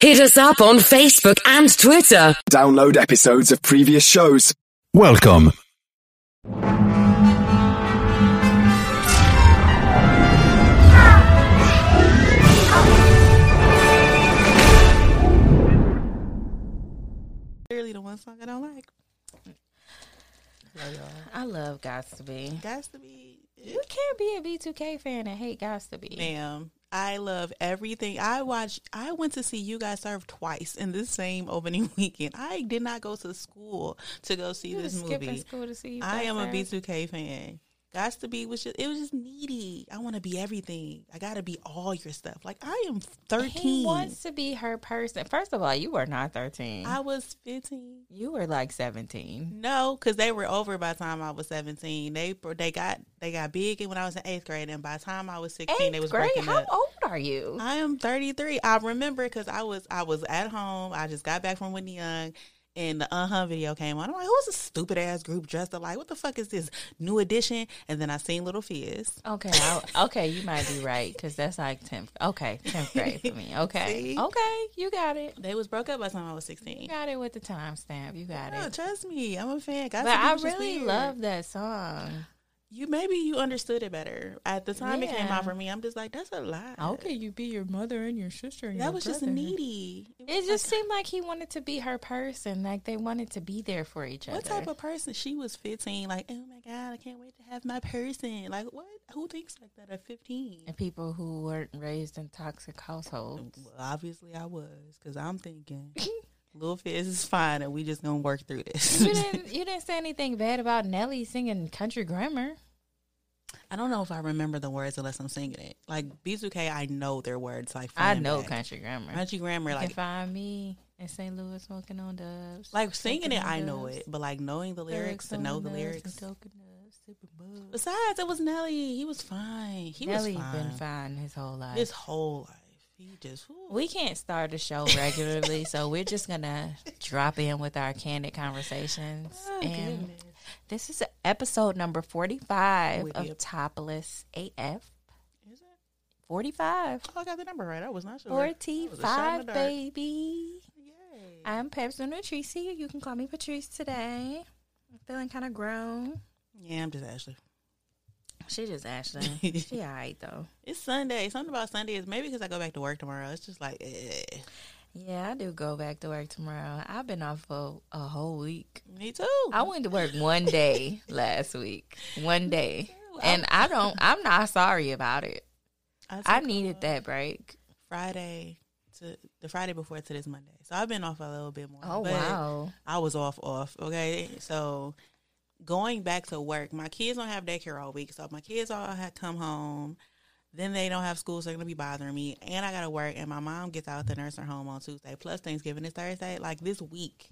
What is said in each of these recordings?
Hit us up on Facebook and Twitter. Download episodes of previous shows. Welcome. Clearly, the one song I don't like. I love Gots to Be. Gots to be. You can't be a B2K fan and hate Gots to Be. Ma'am, I love everything. I watched. I went to see you guys serve twice in this same opening weekend. I did not go to school to go see You this movie. school to see you I am a serve? B2K fan. Gots to be was just it was just needy. I want to be everything. I got to be all your stuff. Like I am thirteen. He thirteen. wants to be her person. First of all, you were not 13. I was fifteen. you were like 17. No, because they were over by the time I was seventeen. They they got they got big when I was in eighth grade, and by the time I was sixteen, they was grade? breaking How up. old are you? I am 33. I remember because I was I was at home. I just got back from Whitney Young, and the Uh Huh video came on. I'm like, who's this stupid ass group dressed like? What the fuck is this new edition? And then I seen Little Fizz. Okay, I, okay, you might be right because that's like 10th. Okay, 10th grade for me. Okay, okay, you got it. They was broke up by the time I was You 16. got it with the timestamp. You got No, it. trust me, I'm a fan. Gotta But I really love that song. You. Maybe you understood it better at the time it came out for me. I'm just like, that's a lie. How can you be your mother and your sister? And That your was just needy. It was just like, seemed like he wanted to be her person. Like they wanted to be there for each other. What type of person? She was 15. Like, oh my God, I can't wait to have my person. Like, what? Who thinks like that at 15? and people who weren't raised in toxic households. Well, obviously I was, because I'm thinking Lil Fizz is fine and we just gonna work through this. you didn't. You didn't say anything bad about Nelly singing country grammar. I don't know if I remember the words unless I'm singing it. Like B2K, I know their words. Like I know back. country grammar. country grammar. you Like can find me in St. Louis smoking on dubs. like singing it, I know it, but like knowing the lyrics to know the lyrics. and token dubs, sipping. Besides, it was Nelly. He was fine. He Nelly was fine. been fine his whole life. His whole life. Just. We can't start the show regularly, so we're just gonna drop in with our candid conversations. Oh, and goodness. this is episode number forty-five of. Topless AF. Is it? Forty-five. Oh, I got the number right. I was not sure. I was a shot in the Forty-five, baby. Yay. I'm Pepsi Nutrici. You can call me Patrice today. I'm feeling kind of grown. Yeah, I'm just Ashley. She just Ashley. she alright though. It's Sunday. Something about Sunday is maybe because I go back to work tomorrow. It's just like, eh. Yeah, I do go back to work tomorrow. I've been off for a whole week. me too. I went to work one day last week. One day. And I don't I'm not sorry about it. I took needed that break. Friday to the Friday before to this Monday. So I've been off a little bit more. Oh but wow. I was off off. Okay, so going back to work, my kids don't have daycare all week, so my kids all had come home. Then they don't have school, so they're gonna be bothering me, and I gotta work. And my mom gets out the nursing home on Tuesday. Plus Thanksgiving is Thursday. Like this week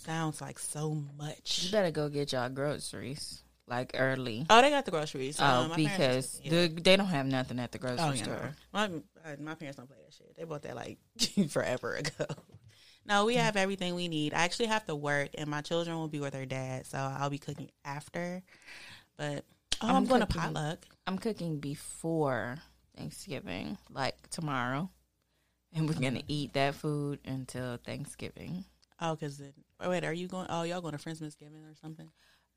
sounds like so much. You better go get y'all groceries like early. Oh, they got the groceries. Oh, Um, because yeah. the, they don't have nothing at the grocery Oh, yeah. store. My uh, my parents don't play that shit. They bought that like forever ago. No, we have everything we need. I actually have to work, and my children will be with their dad, so I'll be cooking after. But oh, I'm, I'm going to potluck. I'm cooking before Thanksgiving, like tomorrow. And we're gonna eat that food until Thanksgiving. Oh, because wait, are you going? Oh, y'all going to Friendsgiving or something?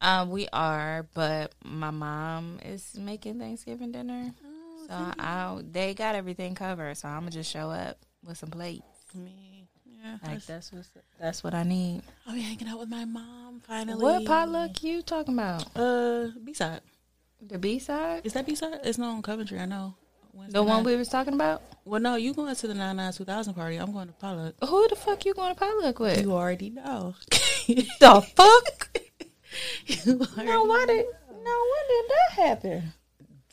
Um, we are, but my mom is making Thanksgiving dinner, Oh, so I they got everything covered. So I'm gonna just show up with some plates. me, yeah. Like that's what that's what I need. I'll be hanging out with my mom finally. What potluck you talking about? Uh, B side. The B side, Is that B side? It's not on Coventry. I know. Wednesday the one night. we was talking about. Well, no, you going to the nine nine two thousand party? I'm going to potluck. Who the fuck you going to potluck with? You already know. the fuck? You already No, why did no? When did that happen?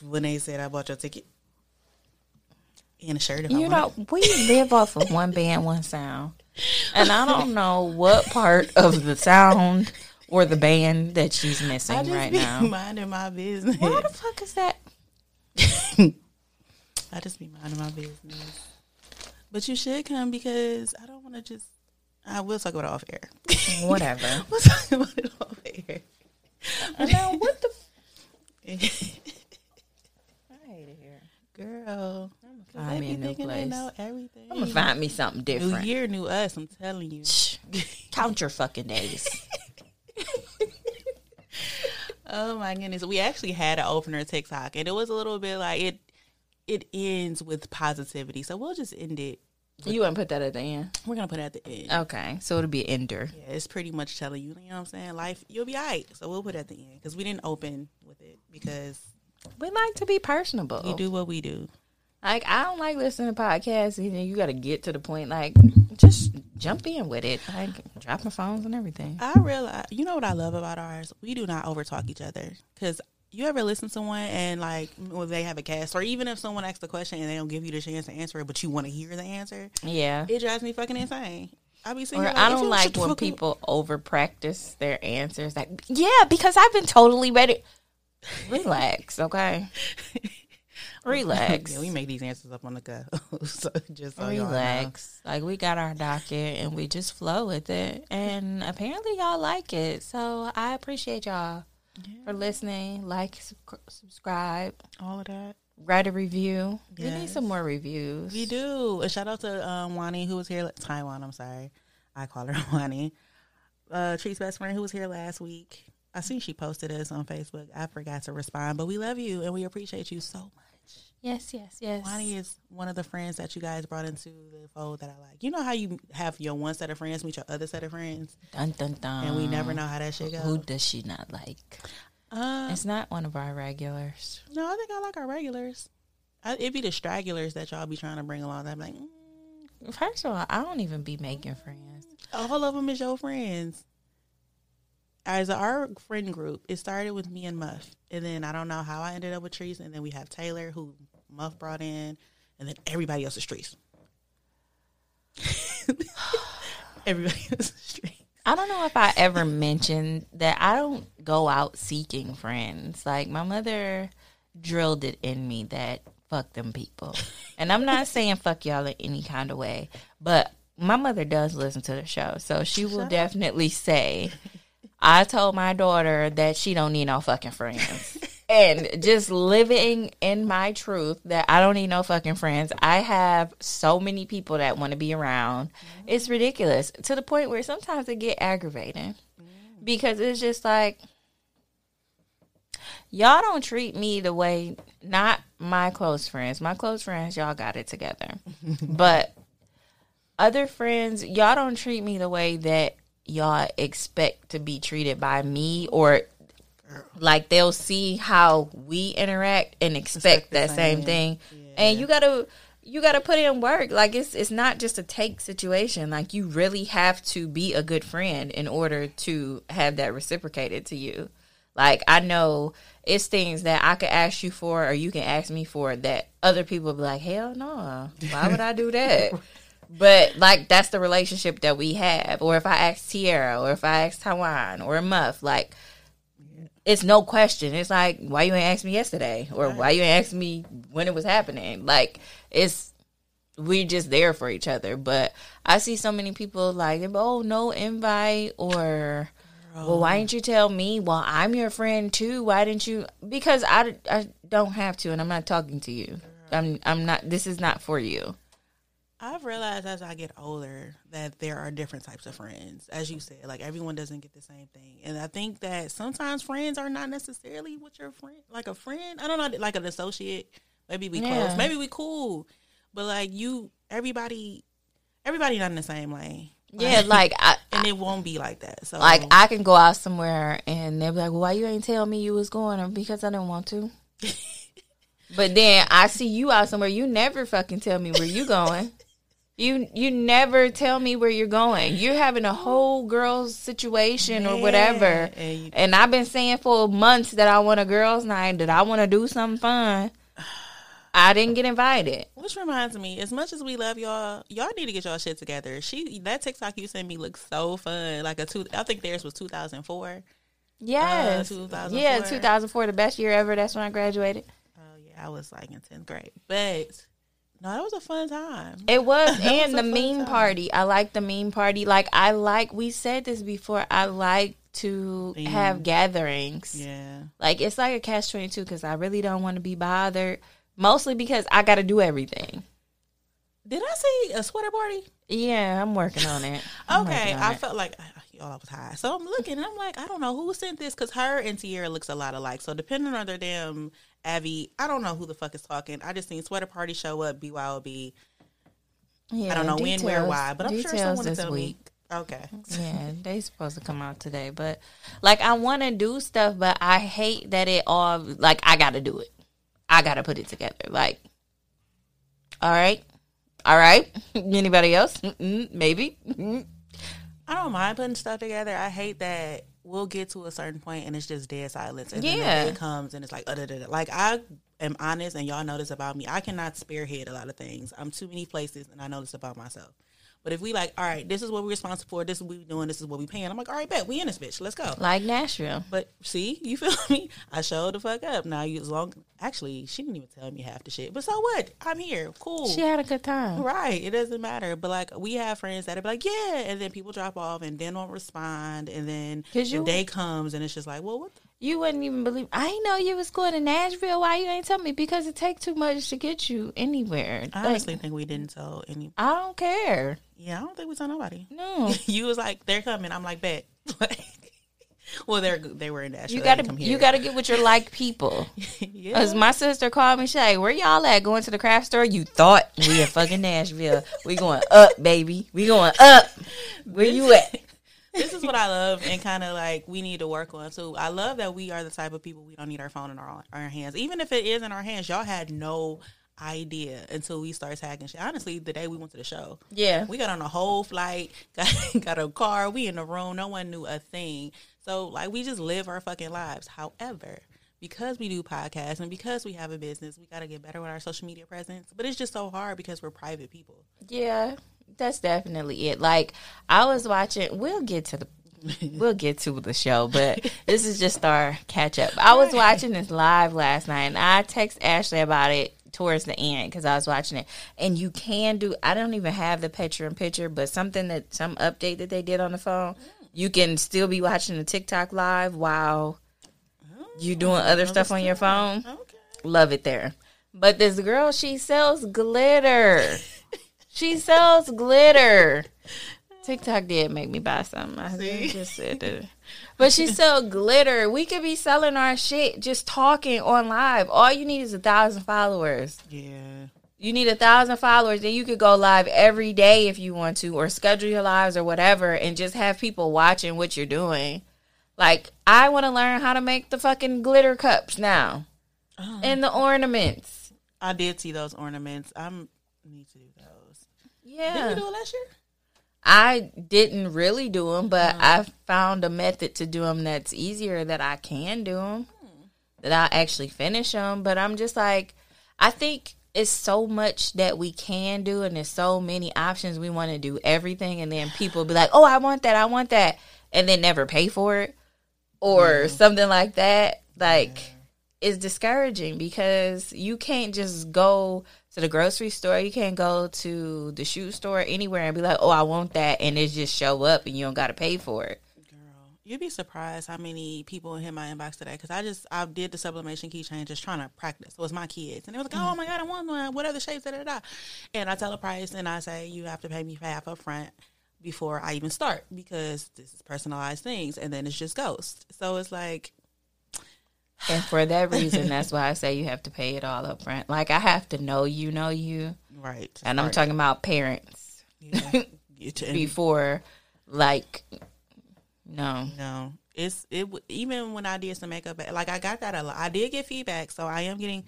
when they said I bought your ticket and a shirt. You I know, we live off of one band, one sound. And I don't know what part of the sound or the band that she's missing I just right be now. minding my business. Why the fuck is that? I just be minding my business. But you should come because I don't want to just. I will talk about it off air. Whatever. we'll talk about it off air. now, what the? I hate it here. Girl, Find they me be a new place. know everything. I'm gonna find me something different. New year, new us. I'm telling you. Count your fucking days. Oh my goodness, we actually had an opener TikTok, and it was a little bit like it. It ends with positivity, so we'll just end it. you wouldn't put that at the end. We're gonna put it at the end. Okay, so it'll be ender. Yeah, it's pretty much telling you, you know what I'm saying? Life, you'll be all right. So we'll put it at the end because we didn't open with it because We like to be personable. we do what we do. Like I don't like listening to podcasts. And you got to get to the point. Like just jump in with it. Like dropping phones and everything. I realize, you know what I love about ours? We do not overtalk each other. Because you ever listen to someone and like when they have a cast, or even if someone asks a question and they don't give you the chance to answer it, but you want to hear the answer, Yeah. it drives me fucking insane. I be sitting Or here I don't like when up- people over practice their answers. Like, yeah, because I've been totally ready. Relax, okay? Relax. Yeah, we make these answers up on the go. so just so. Relax. Like we got our docket and we just flow with it. And apparently y'all like it. So I appreciate y'all for listening. Like, sub- subscribe, all of that. write a review. We need some more reviews. We do. A shout out to um, Wani who was here. Taiwan, I'm sorry. I call her Wani. Uh, Tree's best friend who was here last week. I see she posted us on Facebook. I forgot to respond, but we love you and we appreciate you so much. Yes, yes, yes. Wani is one of the friends that you guys brought into the fold that I like. You know how you have your one set of friends meet your other set of friends, Dun dun dun. and we never know how that shit goes. Who does she not like? Uh, It's not one of our regulars. no, I think I like our regulars. I, it'd be the stragglers that y'all be trying to bring along. I'm like, mm, First of all, I don't even be making friends. all of them is your friends. As our friend group, it started with me and Muff, and then I don't know how I ended up with Trees, and then we have Taylor, who Muff brought in, and then everybody else is Trees. everybody else is Trees. I don't know if I ever mentioned that I don't go out seeking friends. Like my mother drilled it in me that fuck them people. And I'm not saying fuck y'all in any kind of way, but my mother does listen to the show. So she will definitely say I told my daughter that she don't need no fucking friends. And just living in my truth that I don't need no fucking friends. I have so many people that want to be around. It's ridiculous to the point where sometimes it get aggravating because it's just like y'all don't treat me the way not my close friends. My close friends, y'all got it together. but other friends, y'all don't treat me the way that y'all expect to be treated by me or like they'll see how we interact and expect, Expect that same, same. thing. And you gotta you gotta put in work. Like it's it's not just a take situation. Like you really have to be a good friend in order to have that reciprocated to you. Like I know it's things that I could ask you for or you can ask me for that other people be like, Hell no. Why would I do that? But like that's the relationship that we have. Or if I ask Tierra or if I ask Taiwan or Muff, like it's no question. It's like, why you ain't ask me yesterday? Or why you ain't ask me when it was happening? Like it's we just there for each other. But I see so many people like, oh, no invite or well, why didn't you tell me? Well, I'm your friend too. Why didn't you? Because I, I don't have to, and I'm not talking to you. I'm I'm not. This is not for you. I've realized as I get older that there are different types of friends. As you said, like everyone doesn't get the same thing. And I think that sometimes friends are not necessarily what your friend like a friend. I don't know, like an associate. Maybe we Yeah. close. Maybe we cool. But like you everybody everybody not in the same lane. Yeah, like I, and it won't be like that. So like I can go out somewhere and they'll be like, well, "Why you ain't tell me you was going?" Or because I didn't want to. but then I see you out somewhere. You never fucking tell me where you going. You you never tell me where you're going. You're having a whole girls situation or whatever. And And I've been saying for months that I want a girls' night, that I want to do something fun. I didn't get invited. Which reminds me, as much as we love y'all, y'all need to get y'all shit together. She that TikTok you sent me looks so fun. Like a two, I think theirs was two thousand four. Uh, yes. 2004. yeah, 2004, the best year ever. That's when I graduated. Oh yeah, I was like in tenth grade, but no, that was a fun time. It was, and was the meme time. party. I like the meme party. Like I like. We said this before. I like to have gatherings. Yeah, Like it's like a catch twenty two because I really don't want to be bothered. Mostly because I got to do everything. Did I see a sweater party? Yeah, I'm working on it. I'm Okay, on I it. felt like y'all I was high, so I'm looking and I'm like, I don't know who sent this because her and Tierra looks a lot alike. So depending on their damn Abby, I don't know who the fuck is talking. I just seen sweater party show up, BYOB. Yeah, I don't know when, where, why, but I'm sure details someone will this tell week. me. Okay, yeah, they supposed to come out today, but like I want to do stuff, but I hate that it all like I got to do it. I got to put it together. Like, all right, all right. Anybody else? Mm-mm, maybe. Mm-mm. I don't mind putting stuff together. I hate that we'll get to a certain point and it's just dead silence, and then Yeah. the day comes and it's like, uh, da, da, da. like I am honest, and y'all know this about me. I cannot spearhead a lot of things. I'm too many places, and I know this about myself. But if we like, all right, this is what we're responsible for. This is what we're doing. This is what we paying. I'm like, all right, bet we in this bitch. Let's go. Like Nashville. But see, you feel me? I showed the fuck up. Now you as long actually she didn't even tell me half the shit. But so what? I'm here. Cool. She had a good time. Right. It doesn't matter. But like we have friends that are like, yeah, and then people drop off and then don't respond and then the you- day comes and it's just like, well what the- You wouldn't even believe. I know you was going to Nashville. Why you ain't tell me? Because it take too much to get you anywhere. I Like, honestly think we didn't tell any I don't care. yeah, I don't think we told nobody. No. you was like, they're coming. I'm like, bet. well they're they were in Nashville. You gotta come you gotta get with your like people. yeah. Cause my sister called me, she like, "Where y'all at? Going to the craft store? You thought we in fucking Nashville? We going up, baby. We going up. Where you at? This is what I love and kind of like we need to work on So I love that we are the type of people we don't need our phone in our our hands, even if it is in our hands. Y'all had no idea until we start tagging shit. Honestly, the day we went to the show, Yeah, we got on a whole flight, got got a car, we in the room, no one knew a thing. So like we just live our fucking lives. However. Because we do podcasts and because we have a business, we got to get better with our social media presence. But it's just so hard because we're private people. yeah. That's definitely it. Like I was watching. We'll get to the. We'll get to the show, but this is just our catch up. I was watching this live last night, and I text Ashley about it towards the end because I was watching it. And you can do. I don't even have the picture in picture, but something that some update that they did on the phone, you can still be watching the TikTok live while you oh, doing other stuff on your phone. Okay. Love it there. But this girl, she sells glitter. she sells glitter. TikTok did make me buy something. I just said that. But she sell glitter. We could be selling our shit just talking on live. All you need is a thousand followers. Yeah. You need a thousand followers, then you could go live every day if you want to, or schedule your lives or whatever, and just have people watching what you're doing. Like, I want to learn how to make the fucking glitter cups now, uh-huh. and the ornaments. I did see those ornaments. I'm need to do those. Did Yeah, you do it last year? I didn't really do them, but mm. I found a method to do them that's easier that I can do them, hmm. that I actually finish them. But I'm just like, I think it's so much that we can do, and there's so many options. We want to do everything, and then people be like, "Oh, I want that, I want that," and then never pay for it, or mm. something like that. Like, it's discouraging because you can't just go to the grocery store, you can't go to the shoe store, anywhere, and be like, "Oh, I want that," and it just show up, and you don't got to pay for it. Girl, you'd be surprised how many people hit my inbox today because I just I did the sublimation keychain just trying to practice. So it's my kids, and they was like, "Oh my god, I want one. What the shapes?" Da, da, da. And I tell a price, and I say you have to pay me half up front before I even start because this is personalized things, and then it's just ghost. So it's like, And for that reason, that's why I say you have to pay it all up front. Like I have to know you, know you, right, and I'm Right. talking about parents Yeah. Before, like, no, No, it's it. Even when I did some makeup, like I got that a lot. I did get feedback, so I am getting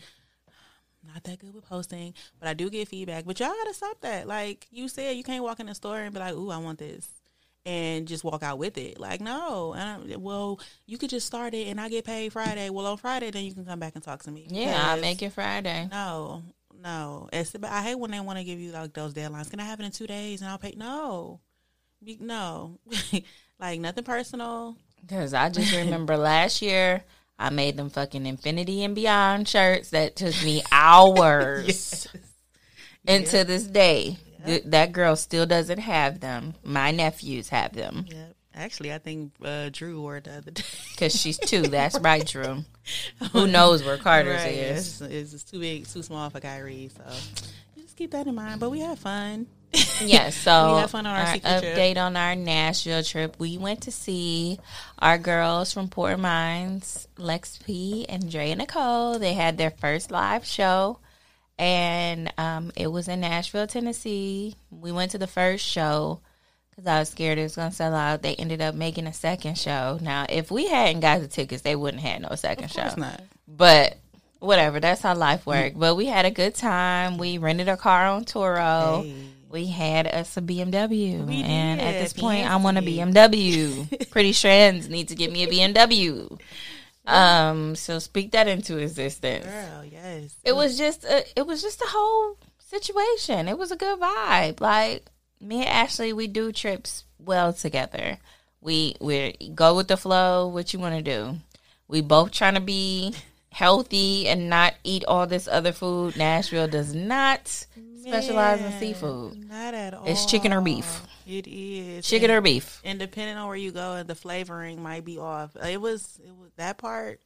not that good with posting, but I do get feedback. But y'all gotta stop that. Like you said, you can't walk in the store and be like, "Ooh, I want this," and just walk out with it. Like no, well, you could just start it, and I get paid Friday. Well, on Friday, then you can come back and talk to me. yeah, I make it Friday. no, no. It's I hate when they want to give you like those deadlines. Can I have it in two days and I'll pay? No, no, like nothing personal. Because I just remember last year, I made them fucking Infinity and Beyond shirts that took me hours. And to this day, th- that girl still doesn't have them. My nephews have them. Yep. Actually, I think uh, Drew wore it the other day. Because she's two. That's right, Drew. Who knows where Carter's Right, is? It's, it's too big, too small for Kyrie. So you just keep that in mind. But we had fun. Yes, so We had fun on our trip. update on our Nashville trip. We went to see our girls from Port Mines, Lex P and Dre and Nicole. They had their first live show, and um, it was in Nashville, Tennessee. We went to the first show because I was scared it was gonna sell out. They ended up making a second show. Now, if we hadn't got the tickets, they wouldn't have had no second Of show. not. But whatever, that's how life worked. But we had a good time. We rented a car on Turo. Hey. We had us a BMW. We and at this point, I want a BMW. Pretty Strands need to get me a BMW. Um, so speak that into existence. Girl, yes. It was just a, it was just a whole situation. It was a good vibe. Like me and Ashley, we do trips well together. We we go with the flow. What you want to do? We both trying to be healthy and not eat all this other food. Nashville does not specialize in seafood. Not at all. It's chicken or beef. It is Chicken And- or beef? And depending on where you go, the flavoring might be off. It was it was that part.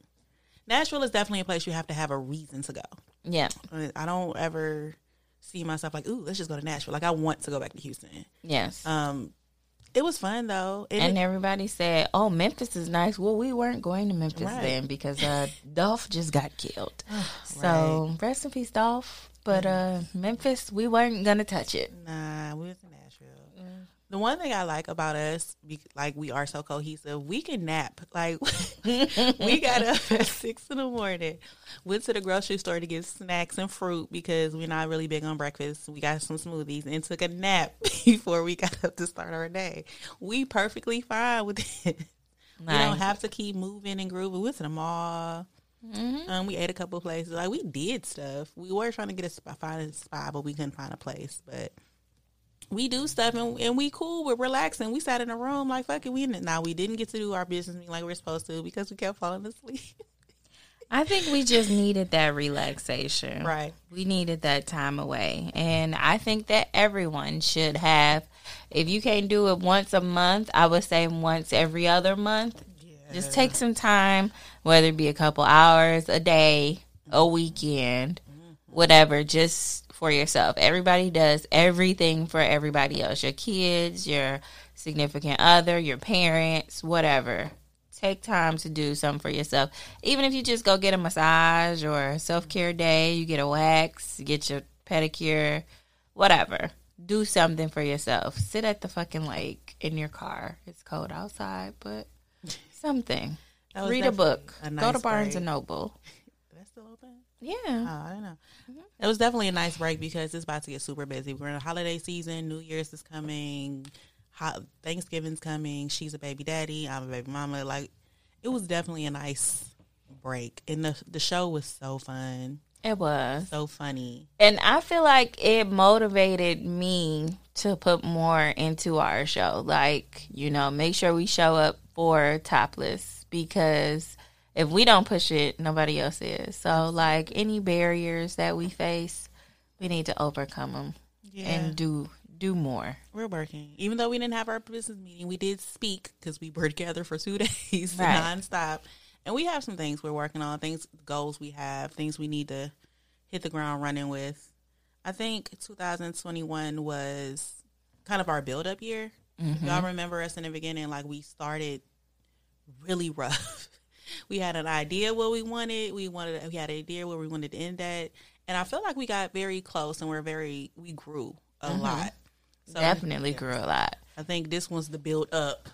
Nashville is definitely a place you have to have a reason to go. Yeah, I don't ever see myself like, ooh, let's just go to Nashville. Like I want to go back to Houston. yes. Um, it was fun though. It, and everybody said, "Oh, Memphis is nice." Well, we weren't going to Memphis Right. then because uh, Dolph just got killed. So rest in peace, Dolph. But uh, Memphis, we weren't gonna touch it. Nah, we was in Nashville. The one thing I like about us, like we are so cohesive, we can nap. Like we got up at six in the morning, went to the grocery store to get snacks and fruit because we're not really big on breakfast. We got some smoothies and took a nap before we got up to start our day. We perfectly fine with it. We don't have to keep moving and grooving. We went to the mall. Um, we ate a couple places. Like we did stuff. We were trying to get a spot, find a spot, but we couldn't find a place. But we do stuff and, and we cool. We're relaxing. We sat in a room like fuck it. We now we didn't get to do our business meeting like we are supposed to because we kept falling asleep. I think we just needed that relaxation. Right. We needed that time away. And I think that everyone should have, if you can't do it once a month, I would say once every other month. Just take some time, whether it be a couple hours, a day, a weekend, mm-hmm. whatever, just for yourself. Everybody does everything for everybody else your kids, your significant other, your parents, whatever. Take time to do something for yourself. Even if you just go get a massage or self care day, you get a wax, get your pedicure, whatever. Do something for yourself. Sit at the fucking lake in your car. It's cold outside, but something. Read a book. a Go to Barnes break. and Noble. That's still open. Yeah. Oh, I don't know. Mm-hmm. It was definitely a nice break because it's about to get super busy. We're in the holiday season. New Year's is coming. Thanksgiving's coming. She's a baby daddy. I'm a baby mama. Like, it was definitely a nice break, and the the show was so fun, It was. so funny. And I feel like it motivated me to put more into our show. Like, you know, make sure we show up for topless because if we don't push it, nobody else is. So, like, any barriers that we face, we need to overcome them Yeah, and do do more. we're working. Even though we didn't have our business meeting, we did speak because we were together for two days Right. nonstop. And we have some things we're working on, things, goals we have, things we need to hit the ground running with. I think 2021 was kind of our build up year. If y'all mm-hmm. remember us in the beginning, like we started really rough. We had an idea what we wanted. We wanted we had an idea where we wanted to end at. And I feel like we got very close and we're very we grew a mm-hmm. lot. So Definitely grew a lot. I think this one's the build up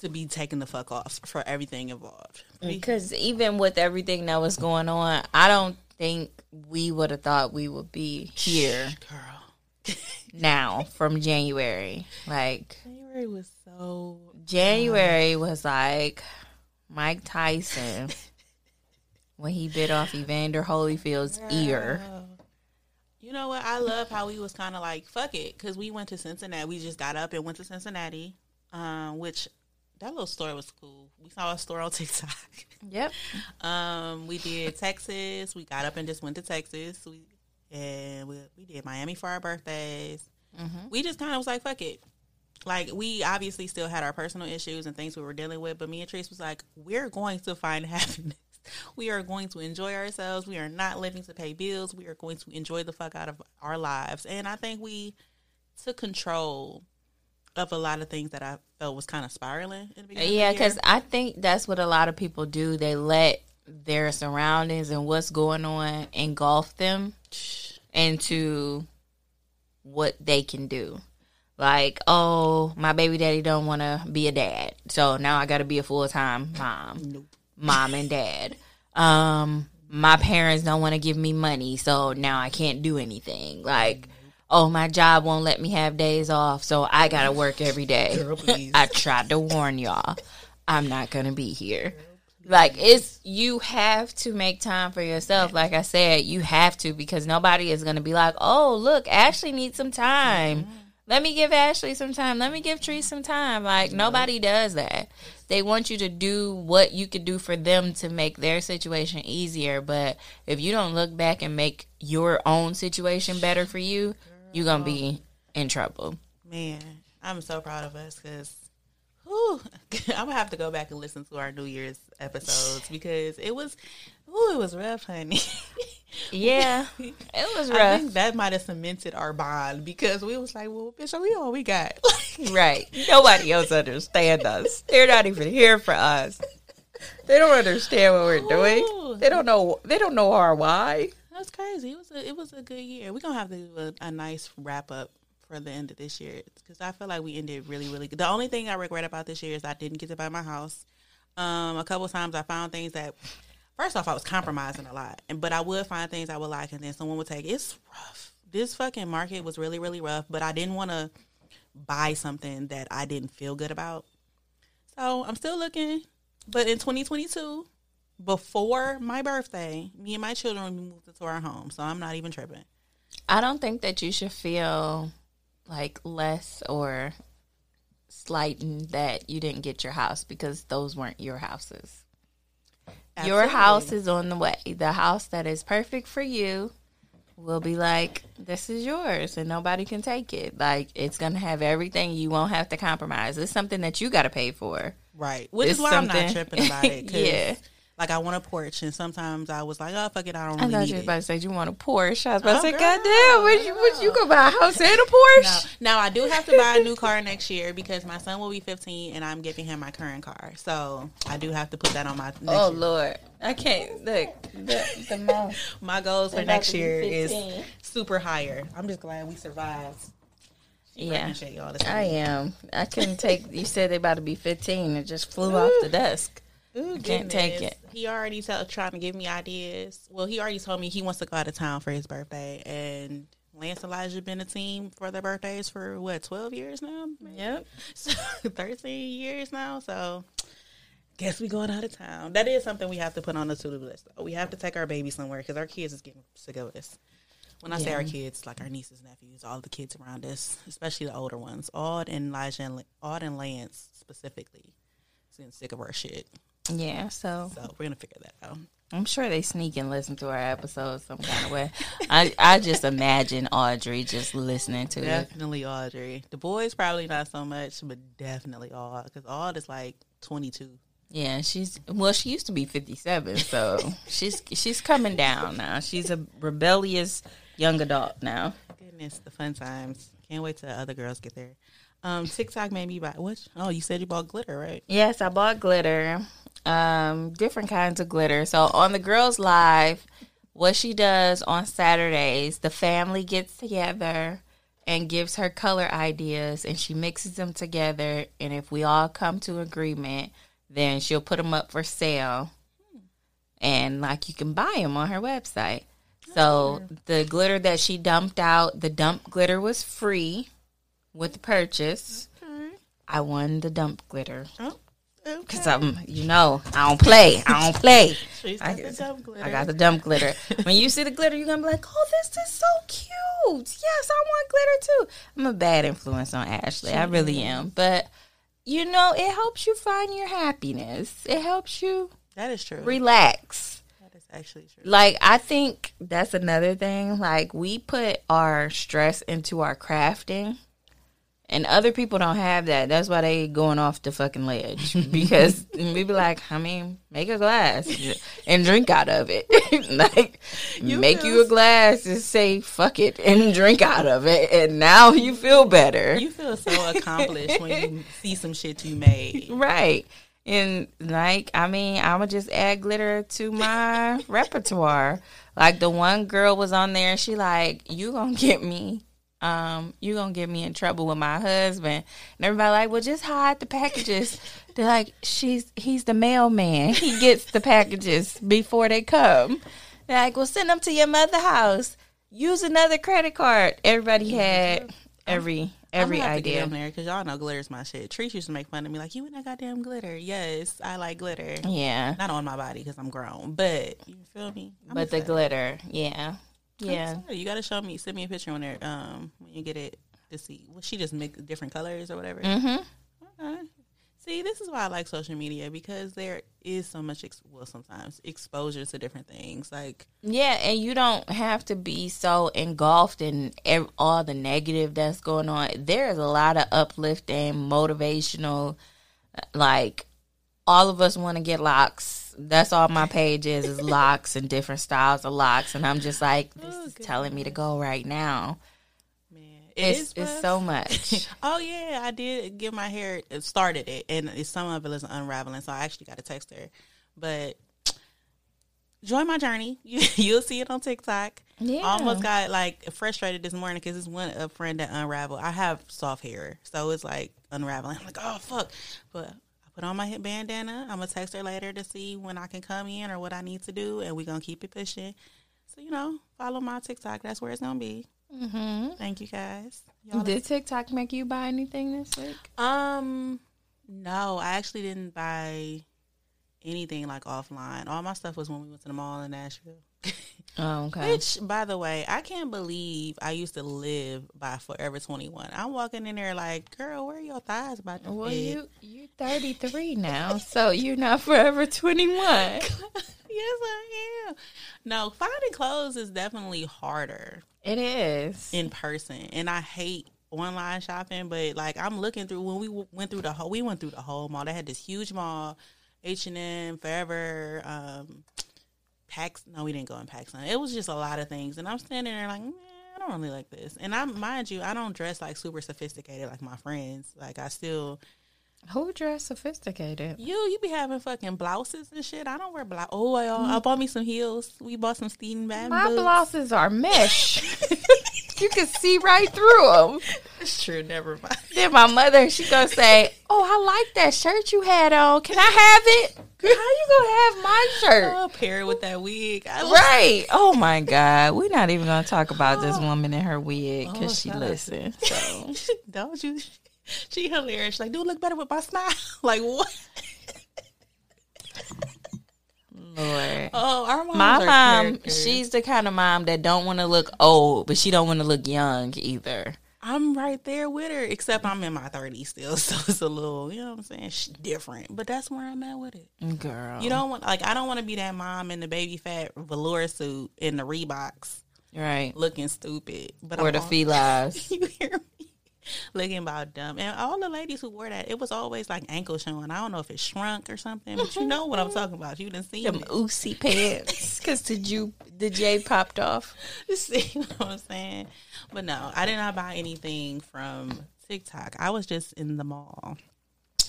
to be taking the fuck off for everything involved. Because even with everything that was going on, I don't think we would have thought we would be here girl, now from January. Like January was so January was like Mike Tyson when he bit off Evander Holyfield's ear. You know what? I love how we was kind of like fuck it because we went to Cincinnati. We just got up and went to Cincinnati, um, which that little store was cool. We saw a store on TikTok. Yep. um, we did Texas. We got up and just went to Texas. We and we, we did Miami for our birthdays. We just kind of was like fuck it. Like we obviously still had our personal issues and things we were dealing with, but me and Trace was like, we're going to find happiness. We are going to enjoy ourselves. We are not living to pay bills. We are going to enjoy the fuck out of our lives. And I think we took control of a lot of things that I felt was kind of spiraling. In the beginning Yeah, of the year. because I think that's what a lot of people do. They let their surroundings and what's going on engulf them into what they can do. Like, oh, my baby daddy don't want to be a dad, so now I got to be a full time mom, mom and dad. Um, my parents don't want to give me money, so now I can't do anything. Like, oh, my job won't let me have days off, so I got to work every day. Girl. I tried to warn y'all. I'm not gonna be here. Like it's you have to make time for yourself. Like I said, you have to because nobody is gonna be like, "Oh, look, Ashley needs some time. Let me give Ashley some time. Let me give Tree some time." Like nobody does that. They want you to do what you could do for them to make their situation easier. But if you don't look back and make your own situation better for you, you're gonna be in trouble. Man, I'm so proud of us because Ooh, I'm gonna have to go back and listen to our New Year's episodes because it was, ooh, it was rough, honey. Yeah, it was I think that might have cemented our bond because we was like, well, bitch, are we all we got. Right. Nobody else understand us. They're not even here for us. They don't understand what we're Ooh. doing. They don't know. They don't know our why. That's crazy. It was a it was a good year. We're gonna have to do a, a nice wrap up for the end of this year because I feel like we ended really really good. The only thing I regret about this year is I didn't get to buy my house. Um, a couple times I found things that first off I was compromising a lot, and but I would find things I would like, and then someone would take it's rough. This fucking market was really really rough, but I didn't want to buy something that I didn't feel good about. So I'm still looking, but in 2022 before my birthday, me and my children moved into our home, so I'm not even tripping. I don't think that you should feel like less or slighting that you didn't get your house because those weren't your houses. Your house is on the way. The house that is perfect for you will be like, this is yours and nobody can take it. Like, it's going to have everything. You won't have to compromise. It's something that you got to pay for. right? Which It's is why I'm not tripping about it. Yeah. Like I want a porch, and sometimes I was like, oh fuck it, I don't I really thought need you was about to say you want a Porsche. I was about Oh, to say, girl, God damn, what you, what you girl. gonna buy a house and a Now, Porsche? now I do have to buy a new car next year because my son will be 15 and I'm giving him my current car. So I do have to put that on my next Oh year. Lord, I can't look. The, the mouth. My goals for next year is super higher. I'm just glad we survived. She Yeah. appreciate y'all this I am. I couldn't take. You said they about to be fifteen. It just flew off the desk. Ooh, can't take it. He already tell, trying to give me ideas. Well, he already told me he wants to go out of town for his birthday, and Lance Elijah been a team for their birthdays for what twelve years now. Yep. So, thirteen years now. So, guess we going out of town. That is something we have to put on the to do list. We have to take our baby somewhere because our kids is getting sick of us. When I say our kids, like our nieces, nephews, all the kids around us, especially the older ones, Aud and Elijah and Aud and Lance specifically, is getting sick of our shit. Yeah. So So we're gonna figure that out. I'm sure they sneak and listen to our episodes some kind of way. I I just imagine Audrey just listening to it. Definitely Audrey. The boys probably not so much, but definitely Aud because Aud is like 22. Yeah, she's well. She used to be 57, so she's she's coming down now. She's a rebellious young adult now. Goodness, the fun times. Can't wait till the other girls get there. Um, TikTok made me buy what? Oh, you said you bought glitter, right? Yes, I bought glitter, um, different kinds of glitter. So on the girls' live, what she does on Saturdays, the family gets together and gives her color ideas, and she mixes them together. And if we all come to agreement, then she'll put them up for sale, and like you can buy them on her website. So the glitter that she dumped out, the dump glitter was free with the purchase. I won the dump glitter. Oh, okay. Cause I'm, you know, I don't play. I don't play. I, got the dump glitter. I got the dump glitter. when you see the glitter, you're gonna be like, "Oh, this is so cute. Yes, I want glitter too." I'm a bad influence on Ashley. I really am. But you know, it helps you find your happiness. It helps you That is true. relax. that is actually true. Like I think that's another thing. Like we put our stress into our crafting, And other people don't have that. That's why they going off the fucking ledge because we be like, I mean, make a glass and drink out of it. like, You make you a glass and say fuck it and drink out of it, and now you feel better. You feel so accomplished when you see some shit you made. Right. And like, I mean, I would just add glitter to my repertoire. Like the one girl was on there, she like, you gonna get me, um, you gonna get me in trouble with my husband. And everybody like, well, just hide the packages. They're like, she's he's the mailman. He gets the packages before they come. They're like, well, send them to your mother house. Use another credit card. Everybody had every every I'm gonna to get idea. on there because y'all know glitter's my shit. Trish used to make fun of me like, "You and that goddamn glitter." Yes, I like glitter. Yeah. Not on my body because I'm grown, but you feel me. I'm But the glitter, yeah, I'm yeah. you got to show me, send me a picture on there um, when you get it to see. Well, she just make different colors or whatever. Mm-hmm. Okay. See, this is why I like social media because there is so much, ex- well, sometimes exposure to different things. Like, Yeah, and you don't have to be so engulfed in ev- all the negative that's going on. There's a lot of uplifting, motivational, like all of us want to get locks. That's all my page is, is locks and different styles of locks. And I'm just like, this Oh, is telling me to go right now. man, it It's, is it's so much. Oh yeah, I did get my hair. Started it, and some of it is unraveling. So I actually got to text her, but join my journey. You you'll see it on TikTok. Yeah. I almost got like frustrated this morning because it's one a friend that unraveled. I have soft hair, so it's like unraveling. I'm like, oh fuck, but. Put on my hip bandana. I'm gonna text her later to see when I can come in or what I need to do, and we're gonna keep it pushing. So you know, follow my TikTok. That's where it's gonna be. hmm Thank you guys. Y'all Did TikTok make you buy anything this week? Um, no, I actually didn't buy anything like offline. All my stuff was when we went to the mall in Nashville. Oh, okay. Which, by the way, I can't believe I used to live by Forever Twenty One. I'm walking in there like, girl, where are your thighs about to Well, fit? you you 33 now, so you're not forever 21. yes, I am. No, finding clothes is definitely harder It is. in person, and I hate online shopping. But like, I'm looking through when we went through the whole, we went through the whole mall. They had this huge mall, H and M, Forever, um, Pax. No, we didn't go in PacSun. It was just a lot of things, and I'm standing there like, I don't really like this. And I, mind you, I don't dress like super sophisticated like my friends. Like I still, Who dress sophisticated? you, you be having fucking blouses and shit. I don't wear blouse. Oh, I, I bought me some heels. We bought some Steven Madden My blouses are mesh. you can see right through them. It's true. Never mind. Then my mother, she gonna say, "Oh, I like that shirt you had on. Can I have it? How you gonna have my shirt?" Oh, pair it with that wig. I Right. Oh my God. We're not even gonna talk about this oh. woman and her wig Oh, because she out to- listens. So Don't you? She hilarious. She's like, do it look better with my smile? like what? Lord. Oh, our moms My mom, characters. she's the kind of mom that don't want to look old, but she don't want to look young either. I'm right there with her, except I'm in my 30s still, so it's a little, you know what I'm saying, Sh- different. But that's where I'm at with it. Girl. You don't want, like, I don't want to be that mom in the baby fat velour suit in the Reeboks, right. looking stupid. But Or I'm the all- felines. you hear me? Looking about dumb. And all the ladies who wore that, it was always like ankle showing. I don't know if it shrunk or something, but you know what I'm talking about. You didn't see Them oozy pants. Because the, Ju- the J popped off. You see what I'm saying? But no, I did not buy anything from TikTok. I was just in the mall,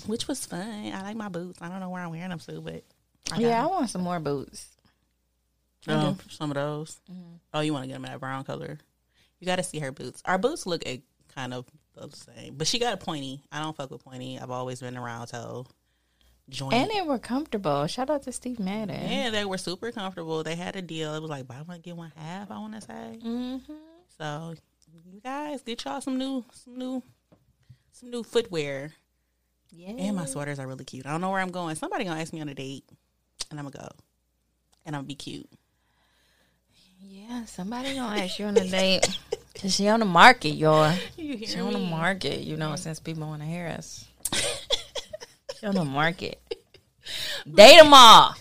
which was fun. I like my boots. I don't know where I'm wearing them to, but I Yeah, I want some more boots. Um, some of those. Oh, you want to get them in that brown color? You got to see her boots. Our boots look a, kind of the same, but she got a pointy. I don't fuck with pointy. I've always been around toe joint. And they were comfortable. Shout out to Steve Madden. yeah, they were super comfortable. They had a deal. It was like buy one get one half. I want to say. Mm-hmm. So you guys get y'all some new, some new, some new footwear. Yeah. And my sweaters are really cute. I don't know where I'm going. Somebody gonna ask me on a date, and I'm gonna go, and I'm gonna be cute. Yeah, somebody gonna ask you on a date. Cause she on the market, y'all. You She on the market, you know, since people want to hear us. she on the market. Date them all.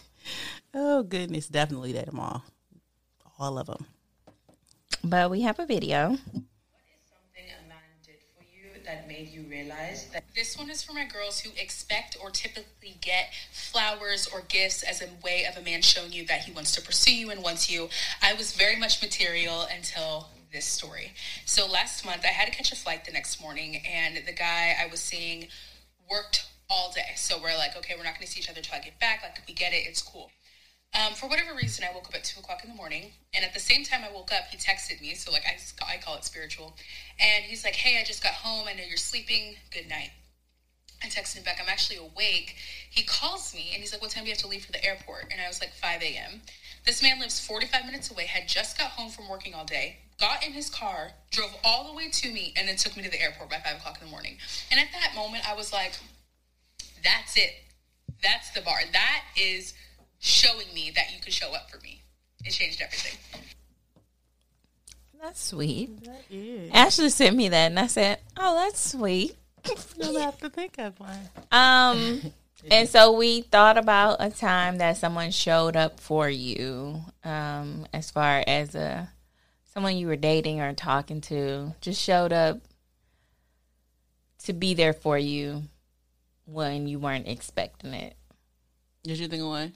Oh goodness, definitely date them all, all of them. But we have a video. something a man did for you that made you realize that this one is for my girls who expect or typically get flowers or gifts as a way of a man showing you that he wants to pursue you and wants you. I was very much material until this story. So last month I had to catch a flight the next morning and the guy I was seeing worked all day. So we're like, okay, we're not going to see each other until I get back. Like, we get it. It's cool. Um, for whatever reason, I woke up at two o'clock in the morning, and at the same time I woke up, he texted me. So like I, I call it spiritual, and he's like, "Hey, I just got home. I know you're sleeping. Good night." I texted him back, "I'm actually awake." He calls me, and he's like, "What time do you have to leave for the airport?" And I was like, "5 a.m." This man lives 45 minutes away, had just got home from working all day, got in his car, drove all the way to me, and then took me to the airport by 5 o'clock in the morning. And at that moment, I was like, that's it. That's the bar. That is showing me that you can show up for me. It changed everything. That's sweet. That is. Ashley sent me that, and I said, "Oh, that's sweet." You'll have to think of one. Um, and so we thought about a time that someone showed up for you, um, as far as a someone you were dating or talking to, just showed up to be there for you when you weren't expecting it. Did you think of one?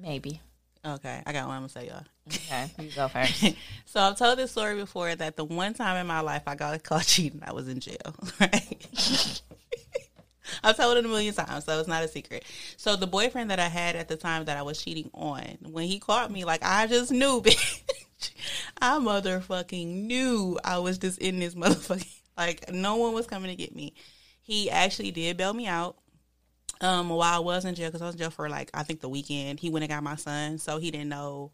Maybe. Okay, I got one. I'm gonna say y'all. Okay, you go first. so I've told this story before that the one time in my life I got caught cheating, I was in jail. Right. I've told it a million times, so it's not a secret. So the boyfriend that I had at the time that I was cheating on, when he caught me, like I just knew, bitch. I motherfucking knew I was just in this motherfucking like no one was coming to get me. He actually did bail me out. Um, while I was in jail, because I was in jail for like I think the weekend. He went and got my son, so he didn't know,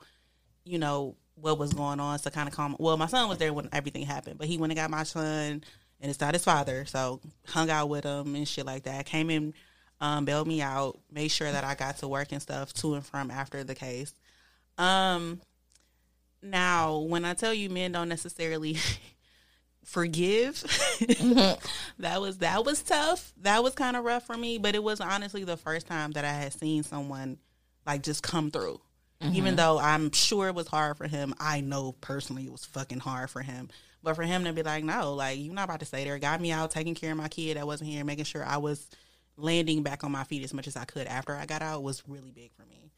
you know, what was going on. So kind of calm. Well, my son was there when everything happened, but he went and got my son and it's not his father. So hung out with him and shit like that. Came in, um, bailed me out, made sure that I got to work and stuff to and from after the case. Um, now when I tell you men don't necessarily forgive, mm-hmm. that was that was tough. That was kind of rough for me, but it was honestly the first time that I had seen someone like just come through. Even mm-hmm. though I'm sure it was hard for him, I know personally it was fucking hard for him. But for him to be like, no, like you're not about to stay there. Got me out, taking care of my kid that wasn't here, making sure I was landing back on my feet as much as I could after I got out was really big for me.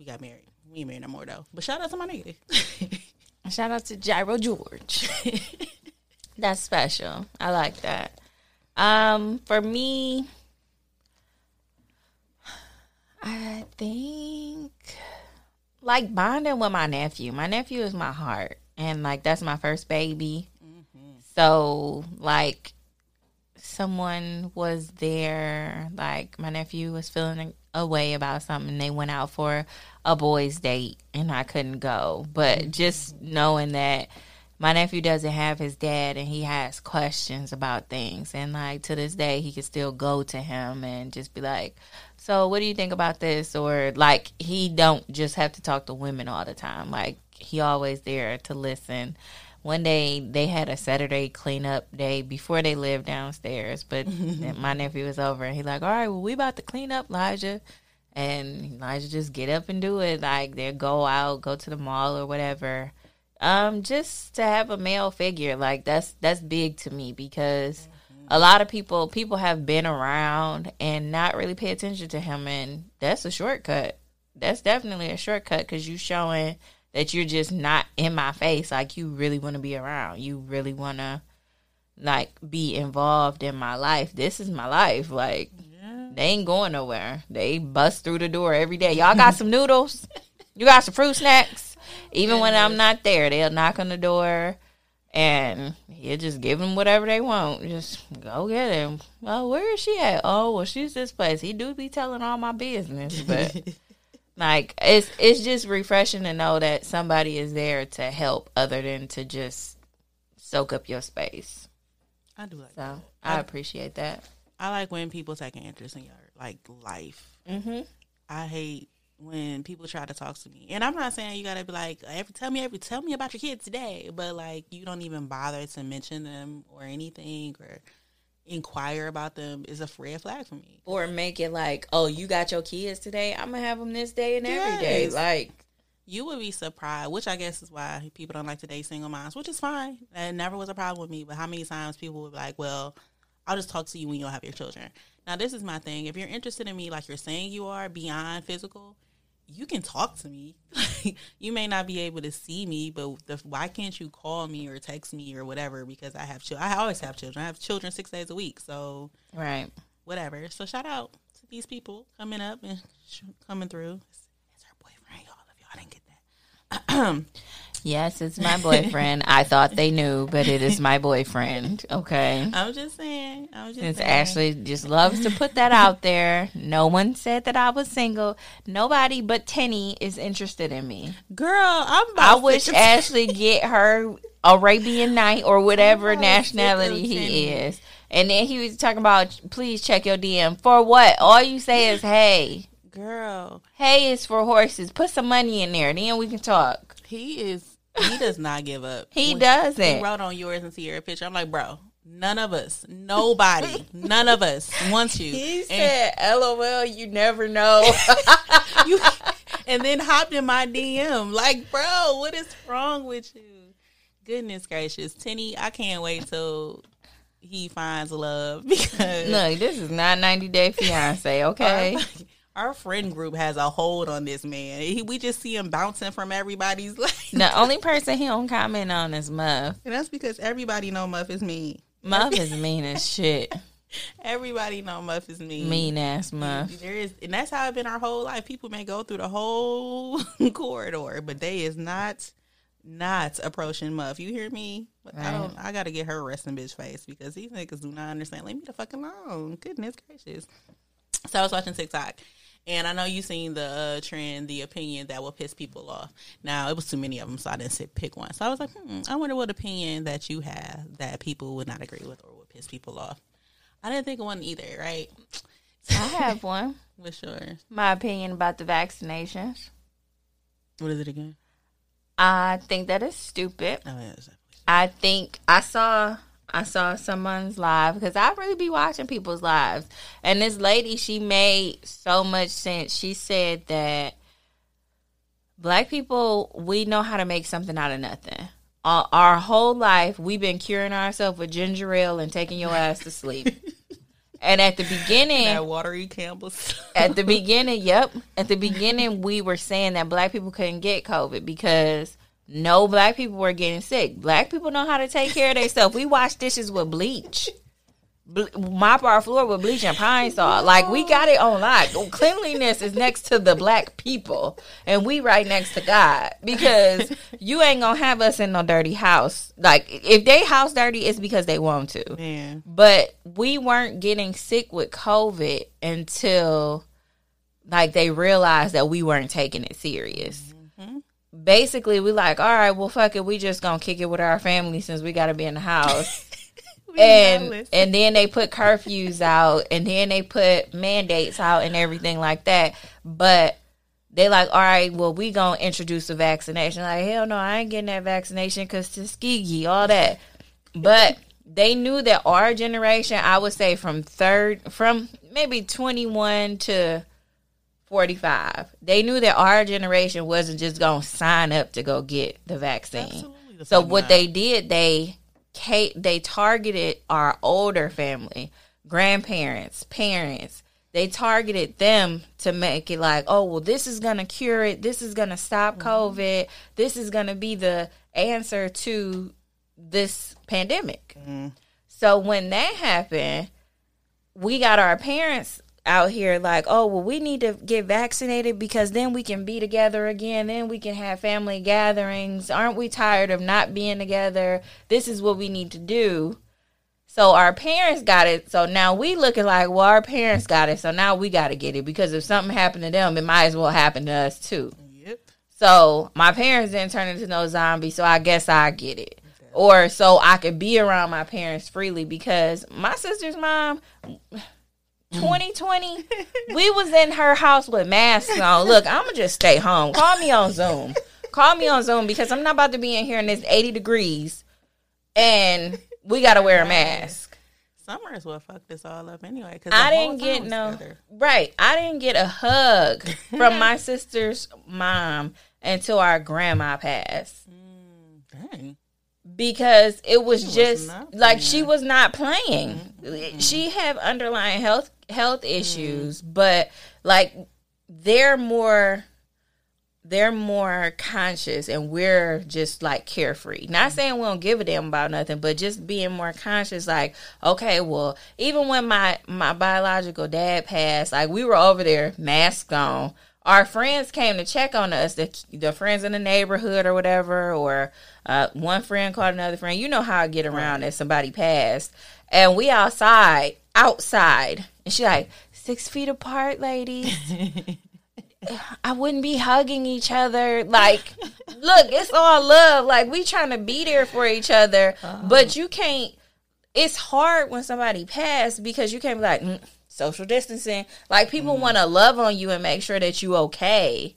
We got married. We ain't married no more though. But shout out to my nigga. Shout out to Gyro George. That's special. I like that. Um, for me, I think like bonding with my nephew. My nephew is my heart, and like that's my first baby. So like someone was there, like my nephew was feeling a way about something. They went out for a boys' date, and I couldn't go. But mm-hmm. just knowing that my nephew doesn't have his dad, and he has questions about things, and like to this day, he can still go to him and just be like, "So, what do you think about this?" Or like he don't just have to talk to women all the time. Like he always there to listen one day they had a Saturday cleanup day before they lived downstairs, but my nephew was over and he like, all right, well we about to clean up, Elijah, and Elijah just get up and do it. Like they go out, go to the mall or whatever. Um, just to have a male figure like that's that's big to me because a lot of people people have been around and not really pay attention to him, and that's a shortcut. That's definitely a shortcut because you showing that you're just not in my face. Like you really want to be around. You really want to like be involved in my life. This is my life. Like they ain't going nowhere. They bust through the door every day. Y'all got some noodles? You got some fruit snacks? Even when I'm not there, they'll knock on the door and you just give them whatever they want. Just go get him. Oh, where is she at? Oh, well, she's this place. He do be telling all my business, but like it's it's just refreshing to know that somebody is there to help other than to just soak up your space. I do like So I appreciate that. I like when people take an interest in your like life. Mm-hmm. I hate when people try to talk to me, and I'm not saying you gotta be like, every tell me every tell me about your kids today, but like you don't even bother to mention them or anything or inquire about them is a red flag for me. Or make it like, oh, you got your kids today. I'm gonna have them this day and every day. Yes. Like You would be surprised, which I guess is why people don't like to date single moms, which is fine. That never was a problem with me. But how many times people would be like, well, I'll just talk to you when you don't have your children. Now, this is my thing. If you're interested in me like you're saying you are beyond physical, you can talk to me. you may not be able to see me, but the, why can't you call me or text me or whatever? Because I have children. I always have children. I have children six days a week. So, Right. whatever. So, shout out to these people coming up and sh- coming through. It's, it's her boyfriend, y'all. If y'all didn't get that. Yes, it's my boyfriend. I thought they knew, but it is my boyfriend. Okay. I'm just saying. I'm just Since saying. Ashley just loves to put that out there, no one said that I was single. Nobody but Tenny is interested in me. Girl, I'm I wish Ashley get her Arabian Night or whatever nationality he is. And then he was talking about, please check your DM. For what? All you say is, hey. Girl, Hey is for horses. Put some money in there. Then we can talk. he is. He does not give up. He When doesn't. He wrote on yours and Sierra picture. I'm like, bro, none of us, nobody, none of us wants you. He And said, LOL, you never know. you, and then hopped in my DM. Like, bro, what is wrong with you? Goodness gracious, Tenny, I can't wait till he finds love because Look, this is not 90 Day Fiance, okay? Our, friend group has a hold on this man. He, we just see him bouncing from everybody's life. the only person he don't comment on is Muff. And that's because everybody know Muff is mean. Muff is mean as shit. Everybody know Muff is mean. Mean ass Muff. There is, and that's how it's been our whole life. People may go through the whole corridor, but they is not not approaching Muff. You hear me? I don't. I gotta get her resting bitch face because these niggas do not understand. Leave me the fuck alone. Goodness gracious. So I was watching TikTok. And I know you've seen the uh, trend, the opinion that will piss people off. Now it was too many of them, so I didn't say pick one. So I was like, hmm, I wonder what opinion that you have that people would not agree with or would piss people off. I didn't think of one either, right? I have one. What's yours? My opinion about the vaccinations. What is it again? I think that is stupid. Oh yeah, it's- I think I saw I saw someone's live because I really be watching people's lives. And this lady, she made so much sense. She said that black people, we know how to make something out of nothing. Our, our whole life, we've been curing ourselves with ginger ale and taking your ass to sleep. and at the beginning, that watery Campbell's. at the beginning, yep. At the beginning, we were saying that black people couldn't get COVID because no black people were getting sick. Black people know how to take care of themselves. We wash dishes with bleach. Ble- mop our floor with bleach and Pine-Sol. Like we got it on lock. Cleanliness is next to the black people, and we right next to God because you ain't gonna have us in no dirty house. Like if they house dirty, it's because they want to. Man, But we weren't getting sick with COVID until like they realized that we weren't taking it serious. Basically, we like, all right, well, fuck it, we just gonna kick it with our family since we gotta be in the house. and and then they put curfews out, and then they put mandates out and everything like that. But they like, all right, well, we gonna introduce a vaccination. Like, hell no, I ain't getting that vaccination because Tuskegee, all that. But they knew that our generation, I would say from third, from maybe 21 to 45, they knew that our generation wasn't just going to sign up to go get the vaccine. Absolutely the So what they did, they they targeted our older family, grandparents, parents. They targeted them to make it like, oh, well, this is going to cure it. This is going to stop Mm-hmm. COVID. This is going to be the answer to this pandemic. Mm-hmm. So when that happened, we got our parents out here like, oh, well, we need to get vaccinated because then we can be together again. Then we can have family gatherings. Aren't we tired of not being together? This is what we need to do. So our parents got it. So now we looking like, well, our parents got it. So now we got to get it because if something happened to them, it might as well happen to us too. Yep. So my parents didn't turn into no zombie, so I guess I get it. Or so I could be around my parents freely because my sister's mom 2020 we was in her house with masks on. Look, I'm gonna just stay home. Call me on Zoom. Call me on Zoom because I'm not about to be in here and it's 80 degrees and we got to wear a mask. Summer is what fucked us all up anyway. Cause I didn't get no together. right. I didn't get a hug from my sister's mom until our grandma passed mm, Dang. Because it was was just not like she was not playing. Mm-hmm. She have underlying health health mm-hmm. issues, but like they're more they're more conscious and we're just like carefree. Not mm-hmm. saying we don't give a damn about nothing, but just being more conscious like, okay, well, even when my my biological dad passed, like we were over there mask on. Our friends came to check on us, the, the friends in the neighborhood or whatever, or uh, one friend called another friend. You know how I get around if somebody passed. And we outside, outside. And she like, six feet apart, ladies. I wouldn't be hugging each other. Like, look, it's all love. Like, we trying to be there for each other. But you can't, it's hard when somebody passed because you can't be like, mm, social distancing. Like, people mm-hmm. want to love on you and make sure that you okay.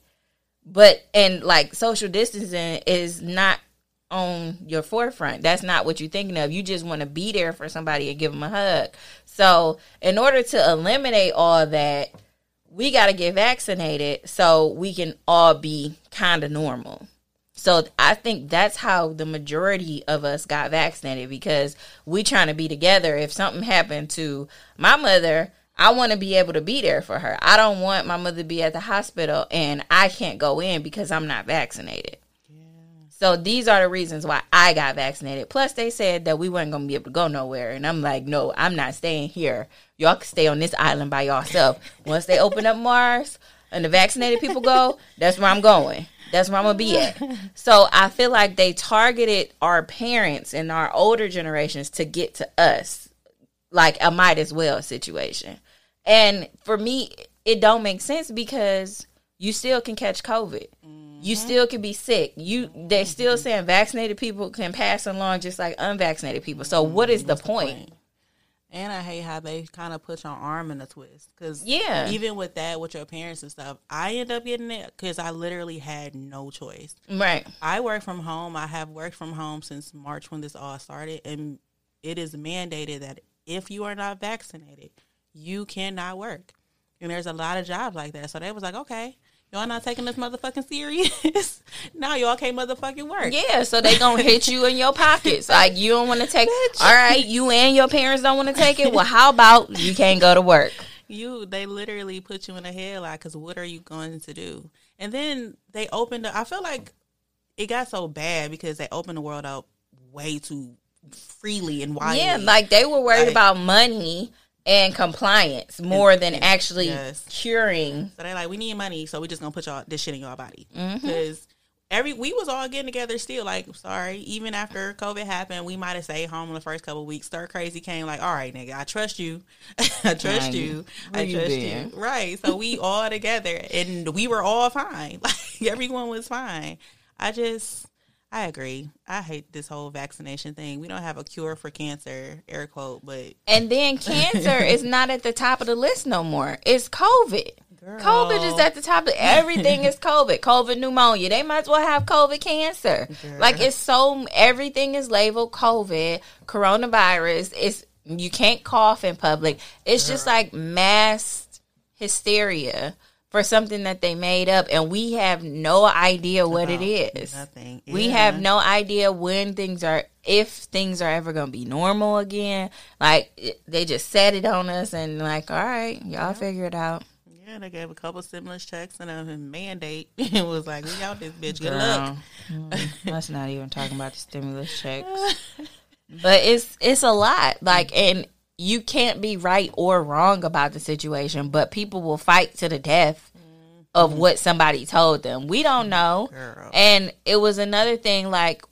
But, and like, social distancing is not on your forefront. That's not what you're thinking of. You just want to be there for somebody and give them a hug. So, in order to eliminate all that, we got to get vaccinated so we can all be kind of normal. So I think that's how the majority of us got vaccinated because we trying to be together. If something happened to my mother, I want to be able to be there for her. I don't want my mother to be at the hospital and I can't go in because I'm not vaccinated. So these are the reasons why I got vaccinated. Plus, they said that we weren't going to be able to go nowhere, and I'm like, no, I'm not staying here. Y'all can stay on this island by yourself. Once they open up Mars and the vaccinated people go, that's where I'm going. That's where I'm gonna be at. So I feel like they targeted our parents and our older generations to get to us, like a might as well situation. And for me, it don't make sense because you still can catch COVID. You mm-hmm. still can be sick. You they're mm-hmm. still saying vaccinated people can pass along just like unvaccinated people. So what is mm-hmm. the point? And I hate how they kind of put your arm in a twist. Because Yeah. even with that, with your parents and stuff, I end up getting it because I literally had no choice. Right. I work from home. I have worked from home since March when this all started, and it is mandated that if you are not vaccinated, you cannot work. And there's a lot of jobs like that. So they was like, okay, y'all not taking this motherfucking serious. now y'all can't motherfucking work. Yeah, so they gonna hit you in your pockets. Like you don't want to take. All right, you and your parents don't want to take it. Well, how about you can't go to work? You, they literally put you in a headlock because what are you going to do? And then they opened. The, I feel like it got so bad because they opened the world up way too freely and widely. Yeah, like they were worried Like- about money and compliance more than actually yes. curing. So they like, we need money, so we're just gonna put y'all this shit in y'all body Mm-hmm. because every we was all getting together still. Like, sorry, even after COVID happened, we might have stayed home in the first couple of weeks. Stir crazy came like, all right, nigga, I trust you, I trust Right. you, Where I you trust been? you. Right. So we all together, and we were all fine. Like everyone was fine. I just. I agree. I hate this whole vaccination thing. We don't have a cure for cancer, air quote, but And then cancer is not at the top of the list no more. It's COVID. COVID is at the top of everything is COVID. COVID pneumonia. They might as well have COVID cancer. Like it's so everything is labeled COVID, coronavirus. It's you can't cough in public. It's just like mass hysteria for something that they made up and we have no idea what it is. nothing. We have no idea when things are if things are ever going to be normal again. Like they just set it on us and like, all right, y'all figure it out. Yeah, they gave a couple stimulus checks and a mandate. it was like, we out this bitch. Good luck. Girl, mm, Let's not even talking about the stimulus checks. But it's it's a lot. Like and you can't be right or wrong about the situation, but people will fight to the death of mm-hmm. what somebody told them. We don't mm-hmm. know. Girl. And it was another thing like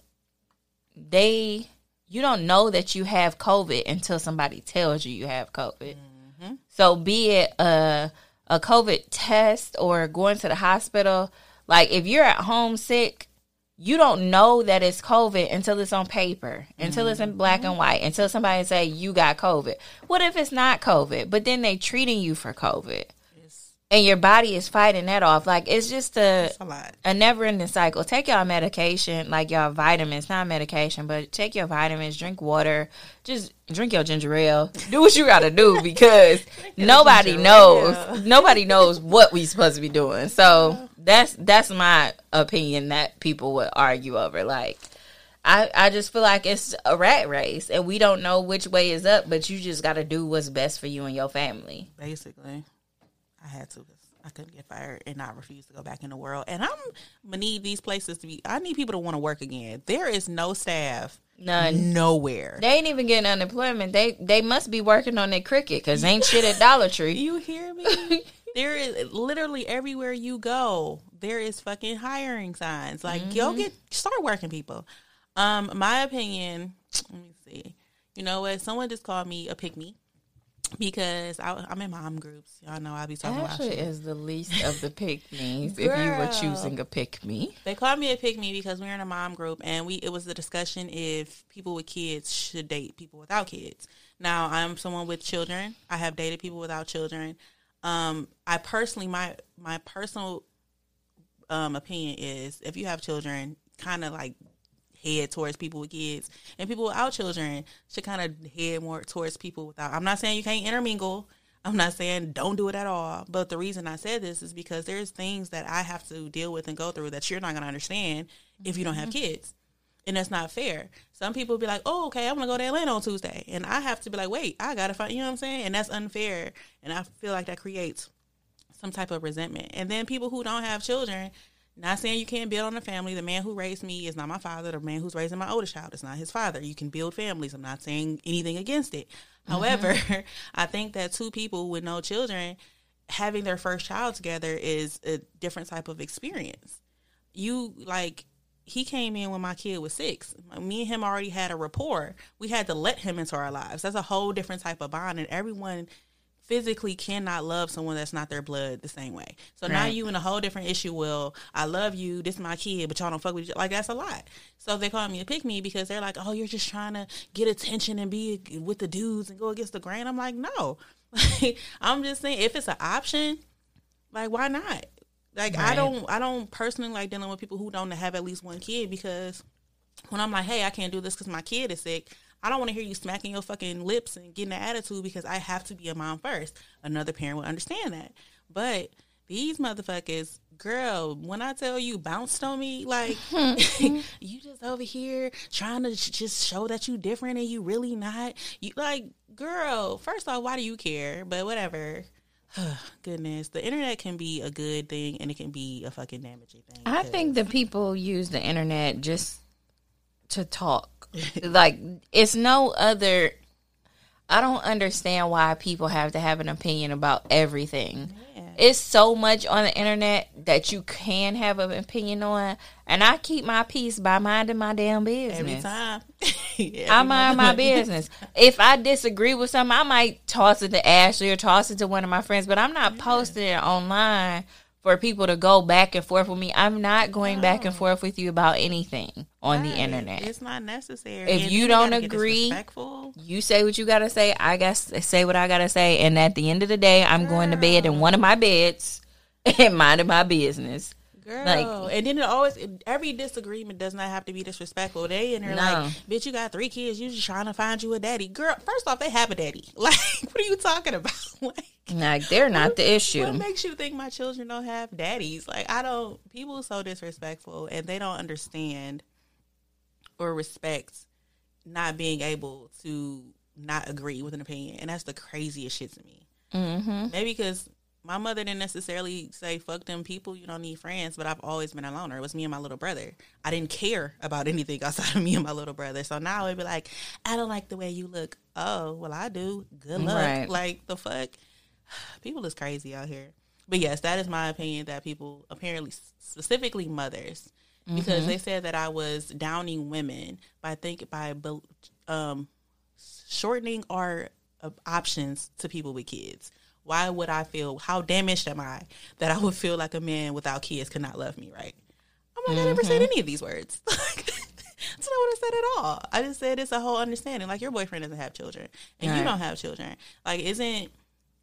they you don't know that you have COVID until somebody tells you you have COVID. Mm-hmm. So be it a a COVID test or going to the hospital, like if you're at home sick, you don't know that it's COVID until it's on paper, until it's in black and white, until somebody say you got COVID. What if it's not COVID, but then they treating you for COVID, and your body is fighting that off? Like it's just a a lot. a never ending cycle. Take y'all medication, like y'all vitamins, not medication, but take your vitamins, drink water, just drink your ginger ale. Do what you gotta do because nobody knows. Nobody knows what we supposed to be doing. So That's that's my opinion that people would argue over. Like, I I just feel like it's a rat race, and we don't know which way is up. But you just got to do what's best for you and your family. Basically, I had to. I couldn't get fired, and I refused to go back in the world. And I'm gonna need these places to be. I need people to want to work again. There is no staff, None. nowhere. They ain't even getting unemployment. They they must be working on their cricket because ain't shit at Dollar Tree. You hear me? there is literally everywhere you go, there is fucking hiring signs. Like, Mm-hmm. go get start working people. Um, my opinion. Let me see. You know what? Someone just called me a pick me because I, I'm in mom groups. Y'all know I'll be talking about shit. is the least of the pick me's if you were choosing a pick me. They called me a pick me because we were in a mom group and we it was the discussion if people with kids should date people without kids. Now I'm someone with children. I have dated people without children. Um, I personally my my personal um, opinion is if you have children, kind of like head towards people with kids, and people without children should kind of head more towards people without. I'm not saying you can't intermingle. I'm not saying don't do it at all. But the reason I said this is because there's things that I have to deal with and go through that you're not going to understand if you don't have kids. And that's not fair. Some people be like, oh, okay, I'm going to go to Atlanta on Tuesday. And I have to be like, wait, I got to find, you know what I'm saying? And that's unfair. And I feel like that creates some type of resentment. And then people who don't have children, not saying you can't build on a family. The man who raised me is not my father. The man who's raising my oldest child is not his father. You can build families. I'm not saying anything against it. Mm-hmm. However, I think that two people with no children having their first child together is a different type of experience. You like he came in when my kid was six. Me and him already had a rapport. We had to let him into our lives. That's a whole different type of bond, and everyone physically cannot love someone that's not their blood the same way. So now you in a whole different issue. Well, I love you. This is my kid, but y'all don't fuck with each Like that's a lot. So they call me a pick me because they're like, oh, you're just trying to get attention and be with the dudes and go against the grain. I'm like, no. I'm just saying if it's an option, like why not? Like I don't I don't personally like dealing with people who don't have at least one kid because when I'm like, hey, I can't do this because my kid is sick. I don't want to hear you smacking your fucking lips and getting an attitude because I have to be a mom first. Another parent would understand that. But these motherfuckers, girl, when I tell you bounced on me, like mm-hmm. you just over here trying to just show that you different and you really not. You like, girl, first off, why do you care? But whatever. Goodness, the internet can be a good thing and it can be a fucking damaging thing. I think that people use the internet just to talk. like it's no other I don't understand why people have to have an opinion about everything. It's so much on the internet that you can have an opinion on, and I keep my peace by minding my damn business. every time. I mind my business. If I disagree with something, I might toss it to Ashley or toss it to one of my friends, but I'm not posting it online for people to go back and forth with me. I'm not going back and forth with you about anything on the internet. It's not necessary. If And you don't agree- You say what you gotta say. I guess say what I gotta say, and at the end of the day, I'm going to bed in one of my beds and minding my business. Girl, Like- and then it always every disagreement does not have to be disrespectful. They and they're No. like, "Bitch, you got three kids. You just trying to find you a daddy." Girl, first off, they have a daddy. Like, what are you talking about? like, Like they're not the issue. what makes you think my children don't have daddies? Like, I don't. People are so disrespectful, and they don't understand or respect not being able to not agree with an opinion, and that's the craziest shit to me. Mm-hmm. Maybe because my mother didn't necessarily say "fuck them people," you don't need friends, but I've always been a loner. It was me and my little brother. I didn't care about anything outside of me and my little brother. So now it'd be like, "I don't like the way you look." Oh, well, I do. Good luck. Right. Like the fuck, people is crazy out here. But yes, that is my opinion. That people apparently, specifically mothers, because they said that I was downing women by think by um, shortening our uh, options to people with kids. Why would I feel how damaged am I that I would feel like a man without kids could not love me? Right? I'm like I never said any of these words. That's not what I said at all. I just said it's a whole understanding. Like your boyfriend doesn't have children, and you don't have children. Like, isn't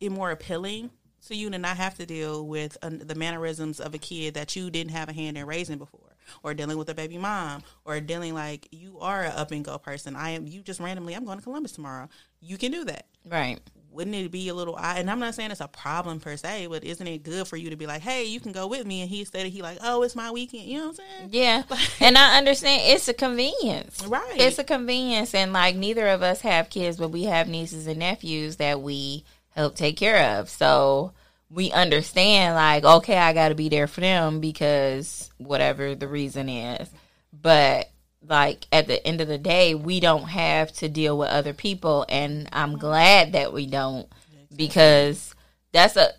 it more appealing to you to not have to deal with uh, the mannerisms of a kid that you didn't have a hand in raising before, or dealing with a baby mom, or dealing like you are an up and go person? I am. You just randomly. I'm going to Columbus tomorrow. You can do that. Right. Wouldn't it be a little odd? And I'm not saying it's a problem per se, but isn't it good for you to be like, hey, you can go with me? And he said he like, oh, it's my weekend. You know what I'm saying? Yeah. and I understand it's a convenience. Right. It's a convenience. And like neither of us have kids, but we have nieces and nephews that we help take care of. So we understand, like, okay, I got to be there for them because whatever the reason is. But like at the end of the day, we don't have to deal with other people. And I'm glad that we don't because that's a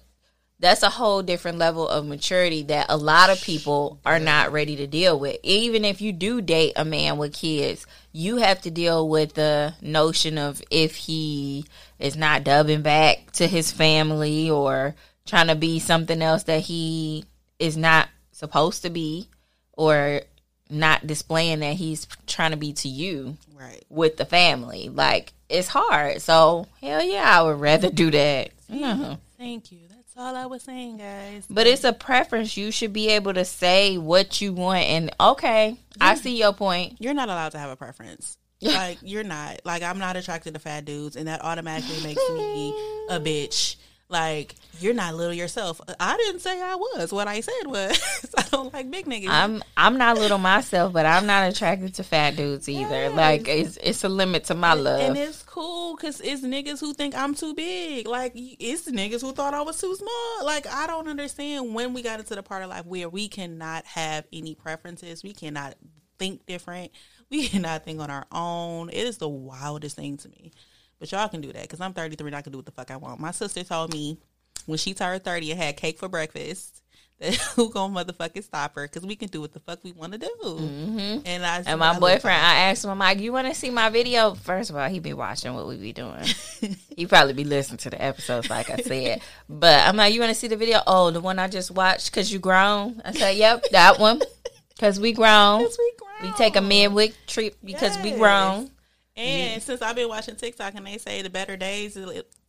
that's a whole different level of maturity that a lot of people are not ready to deal with. Even if you do date a man with kids, you have to deal with the notion of if he is not dubbing back to his family or trying to be something else that he is not supposed to be or not displaying that he's trying to be to you Right. with the family. Like it's hard. So hell yeah, I would rather do that. Yeah. Mm-hmm. Thank you. That's all I was saying, guys. But it's a preference. You should be able to say what you want and okay, I see your point. You're not allowed to have a preference. Like you're not. Like I'm not attracted to fat dudes, and that automatically makes me a bitch. Like you're not little yourself. I didn't say I was. What I said was I don't like big niggas. I'm I'm not little myself, but I'm not attracted to fat dudes either. Like it's it's a limit to my love. And it's cool because it's niggas who think I'm too big. Like it's niggas who thought I was too small. Like I don't understand when we got into the part of life where we cannot have any preferences. We cannot think different. We cannot think on our own. It is the wildest thing to me. But y'all can do that because I'm 33 and I can do what the fuck I want. My sister told me when she turned 30 and had cake for breakfast. That who gonna motherfucking stop her? Because we can do what the fuck we want to do. Mm-hmm. And I and my boyfriend, I asked him, I'm like, you want to see my video? First of all, he be watching what we be doing. he probably be listening to the episodes, like I said. But I'm like, you want to see the video? Oh, the one I just watched because you grown. I said, yep, that one. Because we grown. Because we grown. We take a midweek trip because we grown. And since I've been watching TikTok and they say the better days,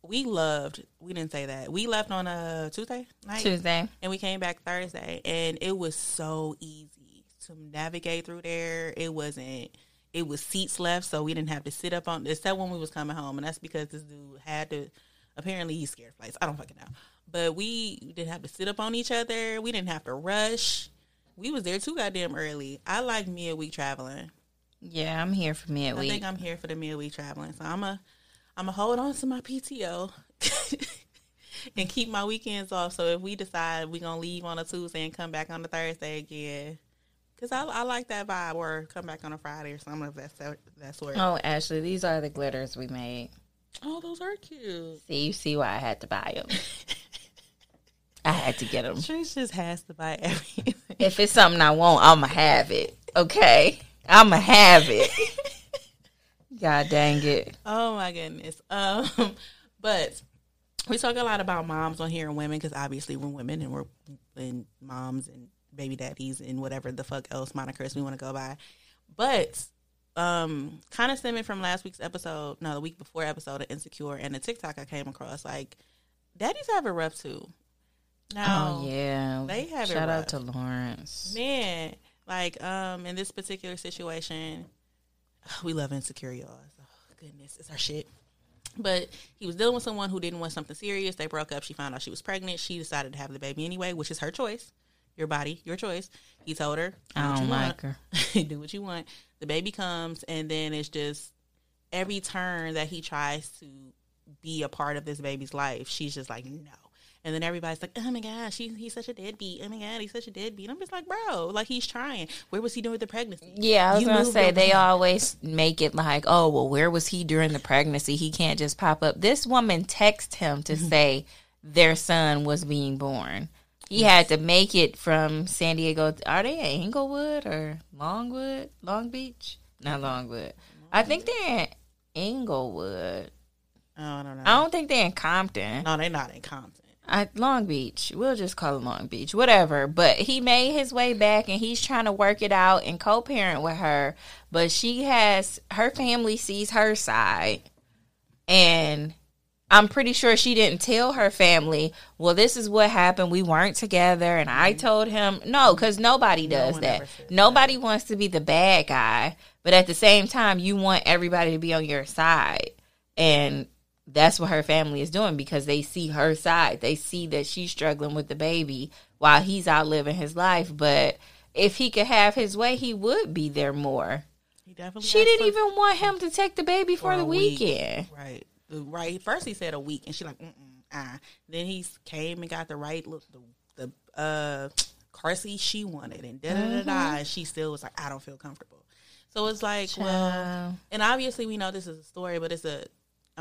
we loved. We didn't say that. We left on a Tuesday night, Tuesday. and we came back Thursday, and it was so easy to navigate through there. It wasn't. It was seats left, so we didn't have to sit up on. Except when we was coming home, and that's because this dude had to. Apparently, he's scared of flights. I don't fucking know, but we didn't have to sit up on each other. We didn't have to rush. We was there too goddamn early. I like midweek traveling. Yeah, I'm here for me at week. I think I'm here for the midweek traveling. So I'm a I'm a hold on to my PTO and keep my weekends off. So if we decide we're gonna leave on a Tuesday and come back on a Thursday again, because I, I like that vibe, or come back on a Friday or something of that sort. That sort. oh, Ashley, these are the glitters we made. Oh, those are cute. See, you see why I had to buy them. I had to get them. Trish just has to buy everything. If it's something I want, I'ma have it. Okay, I'ma have it. God dang it! Oh my goodness. Um, but we talk a lot about moms on here and women because obviously we're women and we're and moms and baby daddies and whatever the fuck else monikers we want to go by. But um, kind of stemming from last week's episode, no, the week before episode of Insecure and the TikTok I came across, like daddies have it rough too. Now, Oh yeah, they have it Shout rough. out to Lawrence. man, like um, in this particular situation, we love insecure, y'all. Oh, goodness, it's our shit. But he was dealing with someone who didn't want something serious. They broke up. She found out she was pregnant. She decided to have the baby anyway, which is her choice. Your body, your choice. He told her, "Do I don't like want. her. Do what you want." The baby comes, and then it's just every turn that he tries to be a part of this baby's life, she's just like, "No." And then everybody's like, "Oh my gosh, he, he's such a deadbeat. Oh my god, he's such a deadbeat." I'm just like, "Bro, like he's trying. Where was he doing with the pregnancy?" Yeah, I was You gonna say they body. always make it like, oh well, where was he during the pregnancy? He can't just pop up. This woman texted him to mm-hmm. say their son was being born. He had to make it from San Diego. Are they in Inglewood or Longwood? Long Beach? Not Longwood. I think they're in Inglewood. Oh, I don't know. I don't think they're in Compton. no, they're not in Compton. Long Beach. We'll just call it Long Beach, whatever. But he made his way back and he's trying to work it out and co parent with her. But she has, her family sees her side. And I'm pretty sure she didn't tell her family, well, this is what happened. We weren't together. And I mm-hmm. told him, no, because nobody does one that. Nobody wants to be the bad guy. But at the same time, you want everybody to be on your side. And that's what her family is doing because they see her side. They see that she's struggling with the baby while he's out living his life. But if he could have his way, he would be there more. He definitely. She didn't even want him to take the baby for, for the a week. weekend. Right. Right. First he said a week, and she like, mm ah. Then he came and got the right look, the the uh car seat she wanted, and da da da Mm-hmm. da. And she still was like, I don't feel comfortable. So it's like, well, and obviously we know this is a story, but it's a,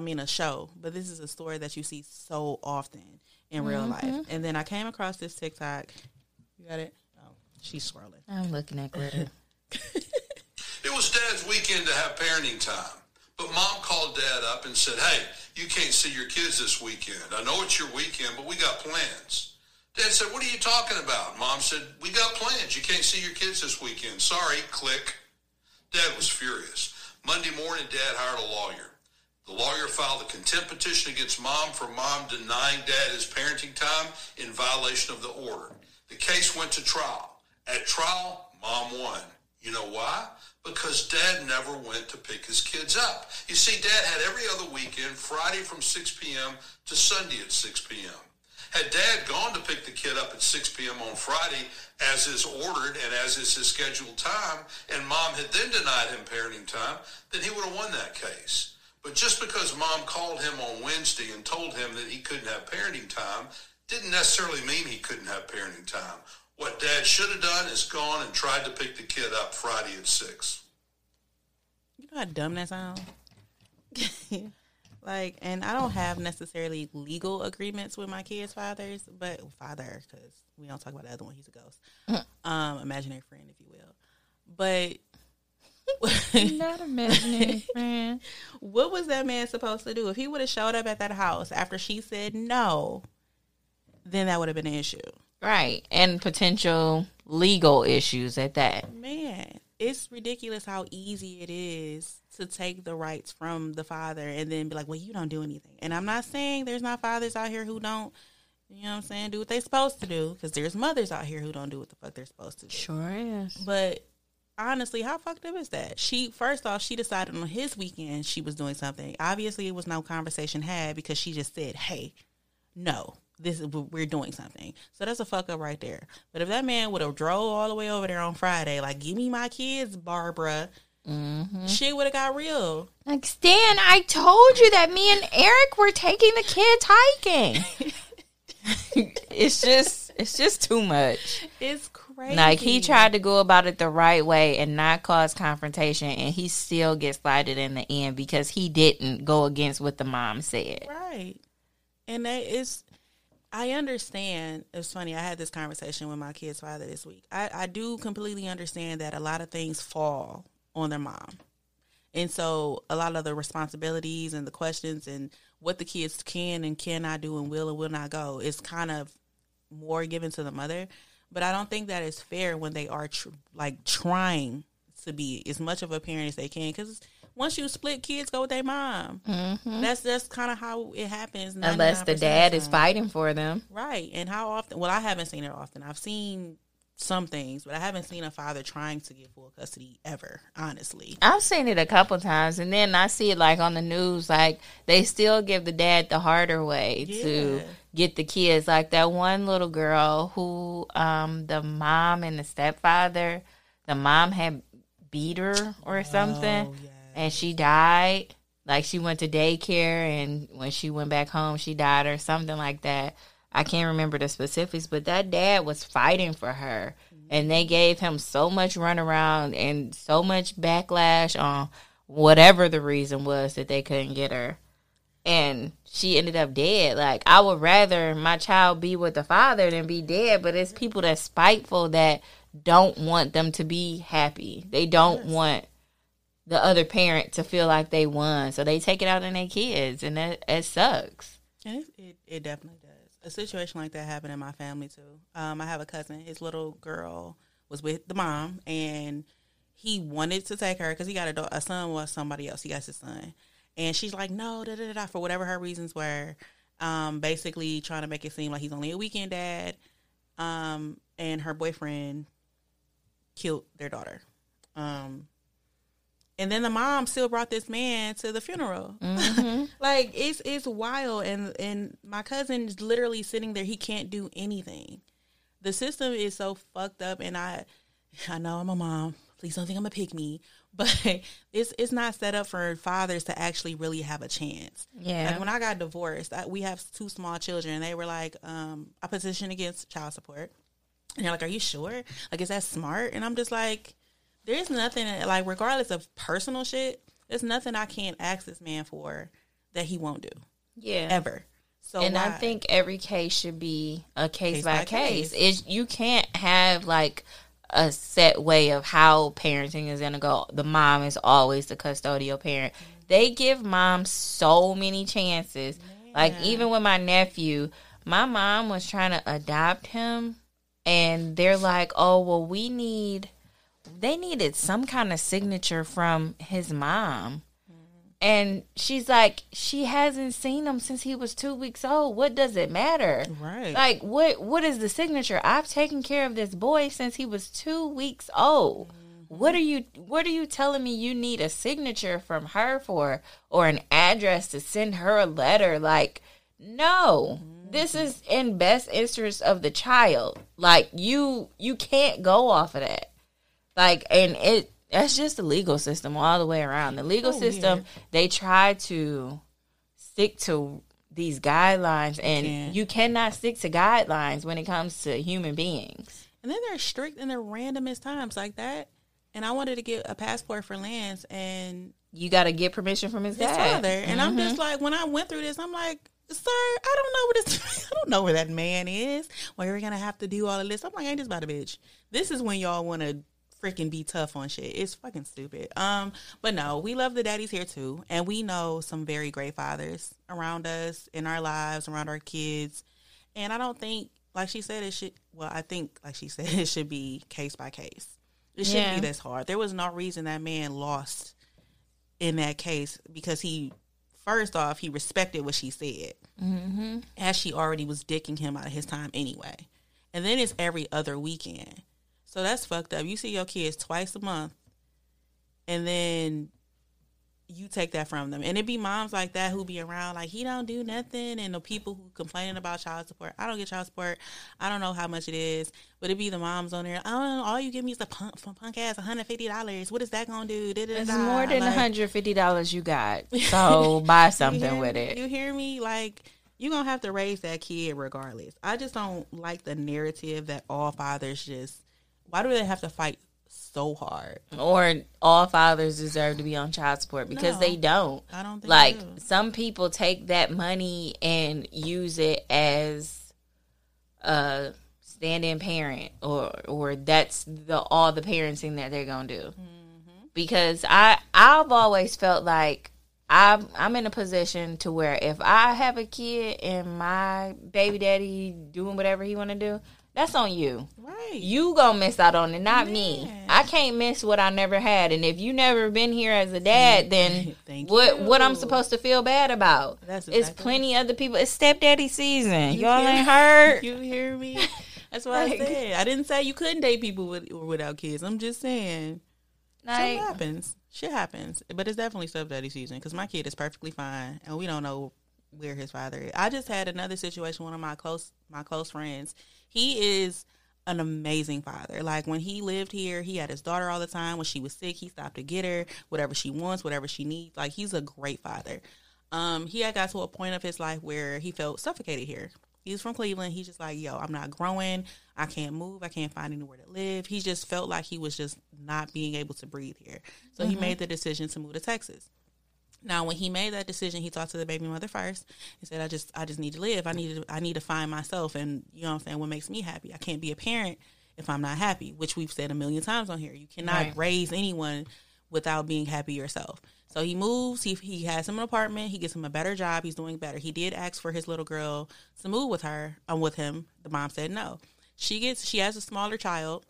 I mean, a show, but this is a story that you see so often in real Mm-hmm. life. And then I came across this TikTok. You got it? Oh, she's scrolling. I'm looking at Glitter. It was Dad's weekend to have parenting time. But Mom called Dad up and said, hey, you can't see your kids this weekend. I know it's your weekend, but we got plans. Dad said, what are you talking about? Mom said, we got plans. You can't see your kids this weekend. Sorry, click. Dad was furious. Monday morning, Dad hired a lawyer. The lawyer filed a contempt petition against Mom for Mom denying Dad his parenting time in violation of the order. The case went to trial. At trial, Mom won. You know why? Because Dad never went to pick his kids up. You see, Dad had every other weekend, Friday from 6 p.m. to Sunday at 6 p.m. Had Dad gone to pick the kid up at 6 p.m. on Friday, as is ordered and as is his scheduled time, and Mom had then denied him parenting time, then he would have won that case. But just because Mom called him on Wednesday and told him that he couldn't have parenting time didn't necessarily mean he couldn't have parenting time. What Dad should have done is gone and tried to pick the kid up Friday at 6. You know how dumb that sounds? like, and I don't have necessarily legal agreements with my kids' fathers, but father, because we don't talk about the other one. He's a ghost, um, imaginary friend, if you will. But Not imaginary friend. what was that man supposed to do if he would have showed up at that house after she said no? Then that would have been an issue. Right. And potential legal issues at that. Man, it's ridiculous how easy it is to take the rights from the father and then be like, well, you don't do anything. And I'm not saying there's not fathers out here who don't, you know what I'm saying, do what they're supposed to do, because there's mothers out here who don't do what the fuck they're supposed to do. Sure is. But honestly, how fucked up is that? She first off, she decided on his weekend she was doing something. Obviously, it was no conversation had because she just said, "Hey, no, this is we're doing something." So that's a fuck up right there. But if that man would have drove all the way over there on Friday, like, "Give me my kids, Barbara," mm-hmm. she would have got real. Like Stan, I told you that me and Eric were taking the kids hiking. it's just it's just too much. It's crazy. Like he tried to go about it the right way and not cause confrontation and he still gets slighted in the end because he didn't go against what the mom said. Right. And that is I understand. It's funny. I had this conversation with my kid's father this week. I, I do completely understand that a lot of things fall on their mom. And so a lot of the responsibilities and the questions and what the kids can and cannot do and will and will not go is kind of more given to the mother. But I don't think that is fair when they are tr- like trying to be as much of a parent as they can. Because once you split, kids go with their mom. That's that's kind of how it happens. Mm-hmm. Unless the 99% dad is fighting for them. right. And how often? Well, I haven't seen it often. I've seen some things, but I haven't seen a father trying to get full custody ever. Honestly, I've seen it a couple times, and then I see it like on the news. Like they still give the dad the harder way to get the kids. Like that one little girl who, um, the mom and the stepfather, the mom had beat her or something, Oh, yeah. and she died. Like she went to daycare, and when she went back home, she died or something like that. I can't remember the specifics, but that dad was fighting for her. And they gave him so much runaround and so much backlash on whatever the reason was that they couldn't get her. And she ended up dead. Like, I would rather my child be with the father than be dead, but it's people that's spiteful that don't want them to be happy. They don't want the other parent to feel like they won. So they take it out on their kids, and that it sucks. And it, it, it definitely does. A situation like that happened in my family too. Um, I have a cousin. His little girl was with the mom, and he wanted to take her because he got a, da- a son with somebody else. He got his son, and she's like, no, da da da, da for whatever her reasons were. Um, basically trying to make it seem like he's only a weekend dad. Um, and her boyfriend killed their daughter. Um, And then the mom still brought this man to the funeral. Mm-hmm. like it's it's wild and and my cousin is literally sitting there he can't do anything. The system is so fucked up and I I know I'm a mom. Please don't think I'm a pick me. But it's it's not set up for fathers to actually really have a chance. Yeah. Like when I got divorced, I, we have two small children. They were like, um, I petition against child support. And they're like, Are you sure? Like, is that smart? And I'm just like, There's nothing, like, regardless of personal shit, there's nothing I can't ask this man for that he won't do Yeah. ever. So and I think every case should be a case, Case by, by case. case. It's you can't have like a set way of how parenting is gonna go. The mom is always the custodial parent. They give moms so many chances. Like even with my nephew, my mom was trying to adopt him and they're like, "Oh, well we need they needed some kind of signature from his mom." And she's like, she hasn't seen him since he was two weeks old. What does it matter? Right. Like, what? What is the signature? I've taken care of this boy since he was two weeks old. What are you? What are you telling me? You need a signature from her for, or an address to send her a letter? Like, no. This is in best interest of the child. Like, you you can't go off of that. Like, and it that's just the legal system all the way around. The legal So system, weird. they try to stick to these guidelines, and can't. you cannot stick to guidelines when it comes to human beings. And then they're strict in the randomest times like that. And I wanted to get a passport for Lance and You got to get permission from his his dad. father. And I'm Mm-hmm. just like, when I went through this, I'm like, sir, I don't know where this, I don't know where that man is. Well, you're gonna have to do all of this. I'm like, ain't this about a bitch? This is when y'all want to freaking be tough on shit. It's fucking stupid. Um, but no, we love the daddies here too, and we know some very great fathers around us in our lives, around our kids. And I don't think, like she said, it should. Well, I think, like she said, it should be case by case. It shouldn't Yeah. be this hard. There was no reason that man lost in that case because he, first off, he respected what she said, mm-hmm. as she already was dicking him out of his time anyway. And then it's every other weekend. So that's fucked up. You see your kids twice a month, and then you take that from them. And it be moms like that who be around like he don't do nothing, and the people who complaining about child support. I don't get child support. I don't know how much it is, but it be the moms on there. Oh, all you give me is the punk, punk ass one hundred fifty dollars. What is that gonna do? It's Da-da-da. more than Like, hundred fifty dollars you got. So buy something with me? it. You hear me? Like you're gonna have to raise that kid regardless. I just don't like the narrative that all fathers just. Why do they have to fight so hard? or all fathers deserve to be on child support because No. they don't. I don't think like do. some people take that money and use it as a stand-in parent or or that's the all the parenting that they're gonna do Mm-hmm. because i i've always felt like I'm, I'm in a position to where if I have a kid and my baby daddy doing whatever he want to do, that's on you. Right. You gonna miss out on it, not me. I can't miss what I never had. And if you never been here as a dad, then what you. what I'm supposed to feel bad about? That's it's exactly plenty other people. It's stepdaddy season. You Y'all ain't heard. You hear me? That's what I Like- said. I didn't say you couldn't date people with or without kids. I'm just saying shit happens. Shit happens. But it's definitely stepdaddy season because my kid is perfectly fine, and we don't know where his father is. I just had another situation. One of my close my close friends. He is an amazing father. Like when he lived here, he had his daughter all the time. When she was sick, he stopped to get her whatever she wants, whatever she needs. Like he's a great father. Um, he had got to a point of his life where he felt suffocated here. He's from Cleveland. He's just like, yo, I'm not growing. I can't move. I can't find anywhere to live. He just felt like he was just not being able to breathe here. So he made the decision to move to Texas. Now, when he made that decision, he talked to the baby mother first. He said, "I just, I just need to live. I need to, I need to find myself, and you know what I'm saying. What makes me happy? I can't be a parent if I'm not happy, which we've said a million times on here. You cannot Right. raise anyone without being happy yourself. So he moves. He he has him an apartment. He gets him a better job. He's doing better. He did ask for his little girl to move with her. Um, with him. The mom said no. She gets. She has a smaller child.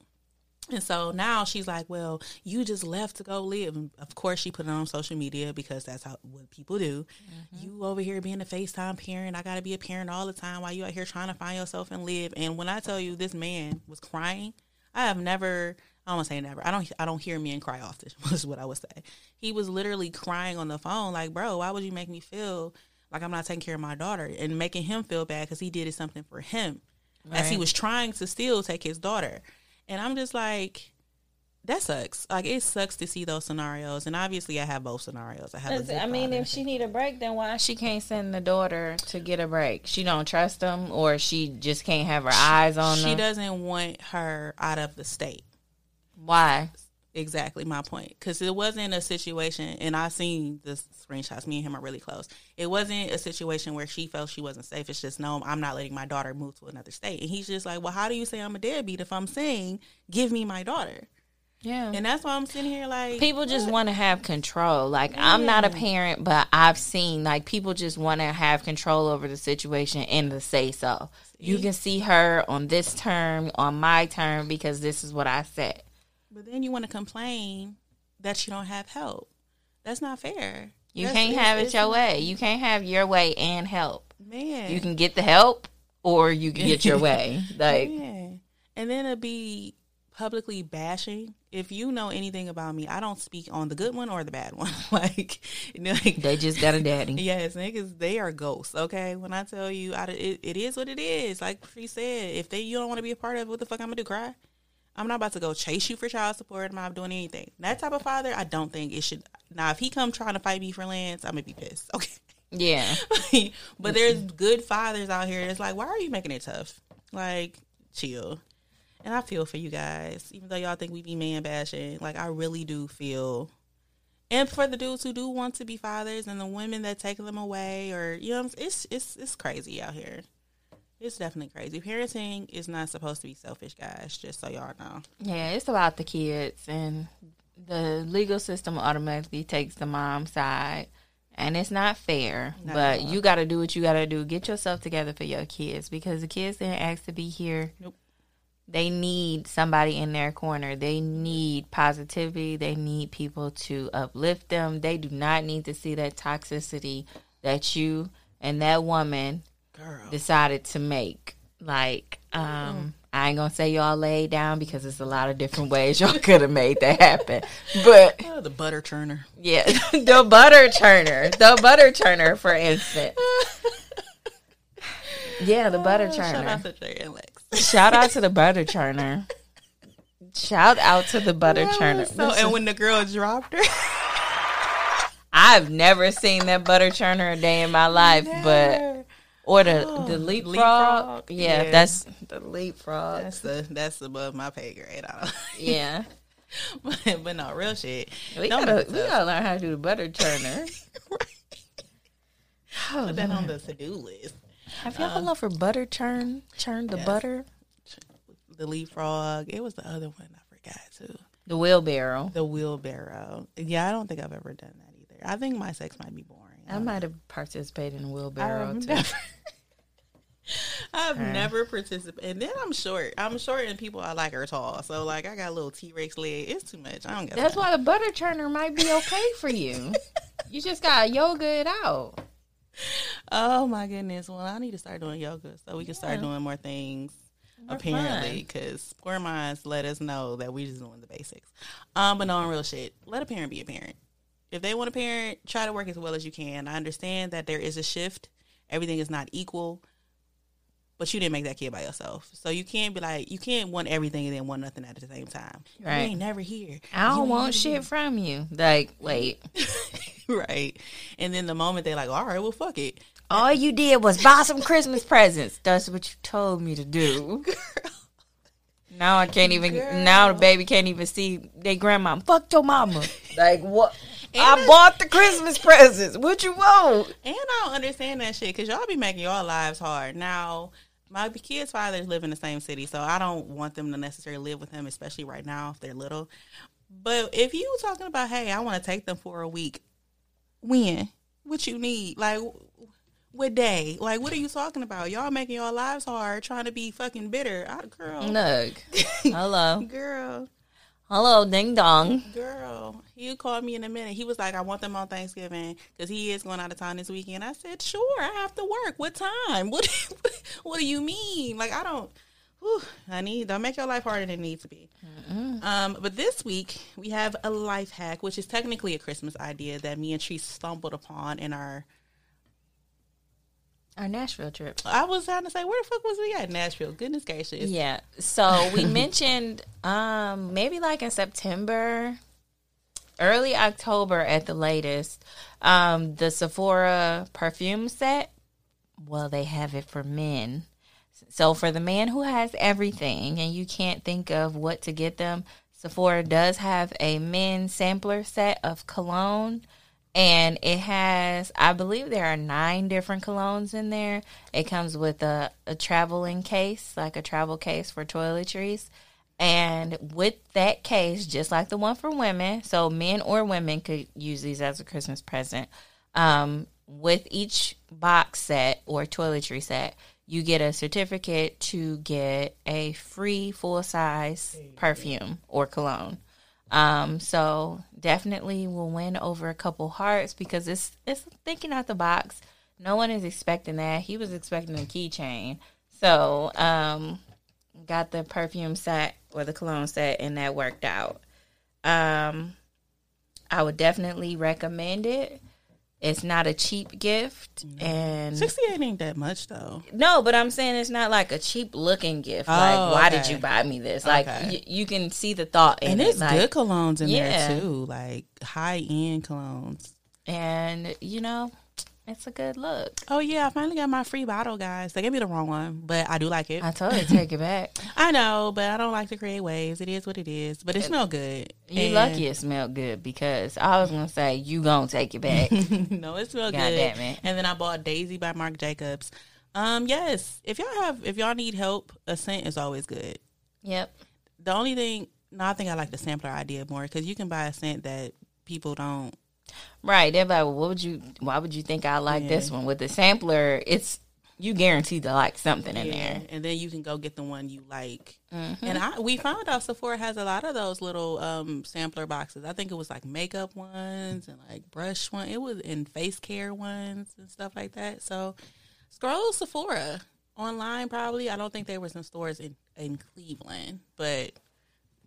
And so now she's like, "Well, you just left to go live." And of course, she put it on social media because that's how what people do. Mm-hmm. You over here being a FaceTime parent, I got to be a parent all the time while you out here trying to find yourself and live. And when I tell you, this man was crying. I have never. I don't say never. I don't. I don't hear men cry often. Was what I would say. He was literally crying on the phone, like, "Bro, why would you make me feel like I'm not taking care of my daughter?" And making him feel bad because he did something for him, as he was trying to still take his daughter. And I'm just like, that sucks. Like it sucks to see those scenarios. And obviously, I have both scenarios. I have. a Listen, good I mean, if she need a break, then why she can't send the daughter to get a break? She don't trust him, or she just can't have her eyes on she them. doesn't want her out of the state. Why? Exactly my point. Because it wasn't a situation, and I seen the screenshots. Me and him are really close. It wasn't a situation where she felt she wasn't safe. It's just no, I'm not letting my daughter move to another state. And he's just like, well, how do you say I'm a deadbeat if I'm saying give me my daughter? Yeah. And that's why I'm sitting here like people just want to have control. Like I'm not a parent, but I've seen like people just want to have control over the situation and to say so. You can see her on this term, on my term, because this is what I said. But then you want to complain that you don't have help. That's not fair. You That's- can't have it your way. You can't have your way and help. man. You can get the help, or you can get your way. Like Yeah. And then it'd be publicly bashing. If you know anything about me, I don't speak on the good one or the bad one. like, you know, like they just got a daddy. yes, niggas, they are ghosts. Okay, when I tell you, I, it, it is what it is. Like she said, if they you don't want to be a part of, it, what the fuck I'm gonna do? Cry? I'm not about to go chase you for child support. I'm not doing anything. That type of father, I don't think it should. Now, if he come trying to fight me for Lance, I'm gonna be pissed. Okay. Yeah. but there's good fathers out here that's like, why are you making it tough? Like, chill. And I feel for you guys, even though y'all think we be man bashing. Like, I really do feel. And for the dudes who do want to be fathers, and the women that take them away, or you know, it's it's it's crazy out here. It's definitely crazy. Parenting is not supposed to be selfish, guys. Just so y'all know. Yeah, it's about the kids, and the legal system automatically takes the mom side, and it's not fair. Not but you got to do what you got to do. Get yourself together for your kids because the kids didn't ask to be here. Nope. They need somebody in their corner. They need positivity. They need people to uplift them. They do not need to see that toxicity that you and that woman Girl. decided to make. Like, um, I ain't gonna say y'all laid down because there's a lot of different ways y'all could have made that happen. But Oh, the butter churner. yeah, the butter churner, the butter churner, for instance. Yeah, the butter Oh, Shout out churner. to Jay and Lex. Shout out to the butter churner. Shout out to the butter That churner. So, and when the girl dropped her, I've never seen that butter churner a day in my life, but or the the leapfrog. leapfrog, Yeah, yeah. that's the leapfrog. that's the that's above my pay grade. Yeah. but, but no, real shit. We Don't gotta we gotta learn how to do the butter churner. Oh, Put that on the to do list. Have y'all ever uh, for butter churn? Churn the butter? The leapfrog. It was the other one I forgot too. The wheelbarrow. The wheelbarrow. Yeah, I don't think I've ever done that either. I think my sex might be boring. I might have participated in wheelbarrow I've too. I've never participated. And then I'm short. I'm short, and people I like are tall. So like, I got a little T Rex leg. It's too much. I don't get that. That's that. why the butter churner might be okay for you. you just gotta yoga it out. Oh my goodness. Well, I need to start doing yoga so we can start doing more things. apparently, because poor minds let us know that we just doing the basics. Um, but no, on real shit, let a parent be a parent. If they want a parent, try to work as well as you can. I understand that there is a shift. Everything is not equal, but you didn't make that kid by yourself, so you can't be like you can't want everything and then want nothing at the same time. Right. You ain't never here. I don't ain't want never shit from you. Like, wait. right. And then the moment they're like, all right, well, fuck it. All you did was buy some Christmas presents. That's what you told me to do. Now I can't even. Now the baby can't even see their grandma. Fuck your mama. Like what? I bought the Christmas presents. What you want? And I don't understand that shit because y'all be making y'all lives hard. Now, my kids' fathers live in the same city, so I don't want them to necessarily live with him, especially right now if they're little. But if you talking about, hey, I want to take them for a week, when? What you need? Like, what day? Like, what are you talking about? Y'all making y'all lives hard, trying to be fucking bitter. I, girl, Look. Hello. girl, Hello, ding dong. girl. He called me in a minute. He was like, I want them on Thanksgiving because he is going out of town this weekend. I said, sure, I have to work. What time? What What do you mean? Like, I don't. Whew, honey, don't make your life harder than it needs to be. Um, but this week we have a life hack, which is technically a Christmas idea that me and Tree stumbled upon in our. Our Nashville trip. I was trying to say, where the fuck was we at? Nashville. Goodness gracious. Yeah. So we mentioned um maybe like in September, early October at the latest, um, the Sephora perfume set. Well, they have it for men. So for the man who has everything and you can't think of what to get them, Sephora does have a men sampler set of cologne and it has i believe there are nine different colognes in there. It comes with a, a traveling case like a travel case for toiletries. And with that case just like the one for women so men or women could use these as a christmas present um, with each box set or toiletry set you get a certificate to get a free full size perfume or cologne um, so definitely will win over a couple hearts because it's it's thinking out the box. No one is expecting that. He was expecting a keychain. So, um, got the perfume set or the cologne set and that worked out. Um, I would definitely recommend it. It's not a cheap gift and 68 ain't that much though. no, but I'm saying it's not like a cheap looking gift. Oh, like, why did you buy me this? Like, Okay. y- you can see the thought in And it. it's like, good colognes in Yeah. there too, like high end colognes. and you know, it's a good look. Oh yeah, I finally got my free bottle, guys. They gave me the wrong one, but I do like it. I told you to take it back. I know, but I don't like to create waves. It is what it is, but it smells good. You And- lucky it smelled good because I was gonna say you gonna take it back. no, it smells God good. damn it. And then I bought Daisy by Marc Jacobs. Um, yes, if y'all have, if y'all need help, a scent is always good. yep. The only thing, no, I think I like the sampler idea more because you can buy a scent that people don't. Right. They're like, what would you? Why would you think I like this one? With the sampler, it's you guaranteed to like something in there. and then you can go get the one you like. Mm-hmm. And I we found out Sephora has a lot of those little um sampler boxes. I think it was like makeup ones and like brush one. It was in face care ones and stuff like that. So scroll Sephora online probably. I don't think they was in stores in in Cleveland, but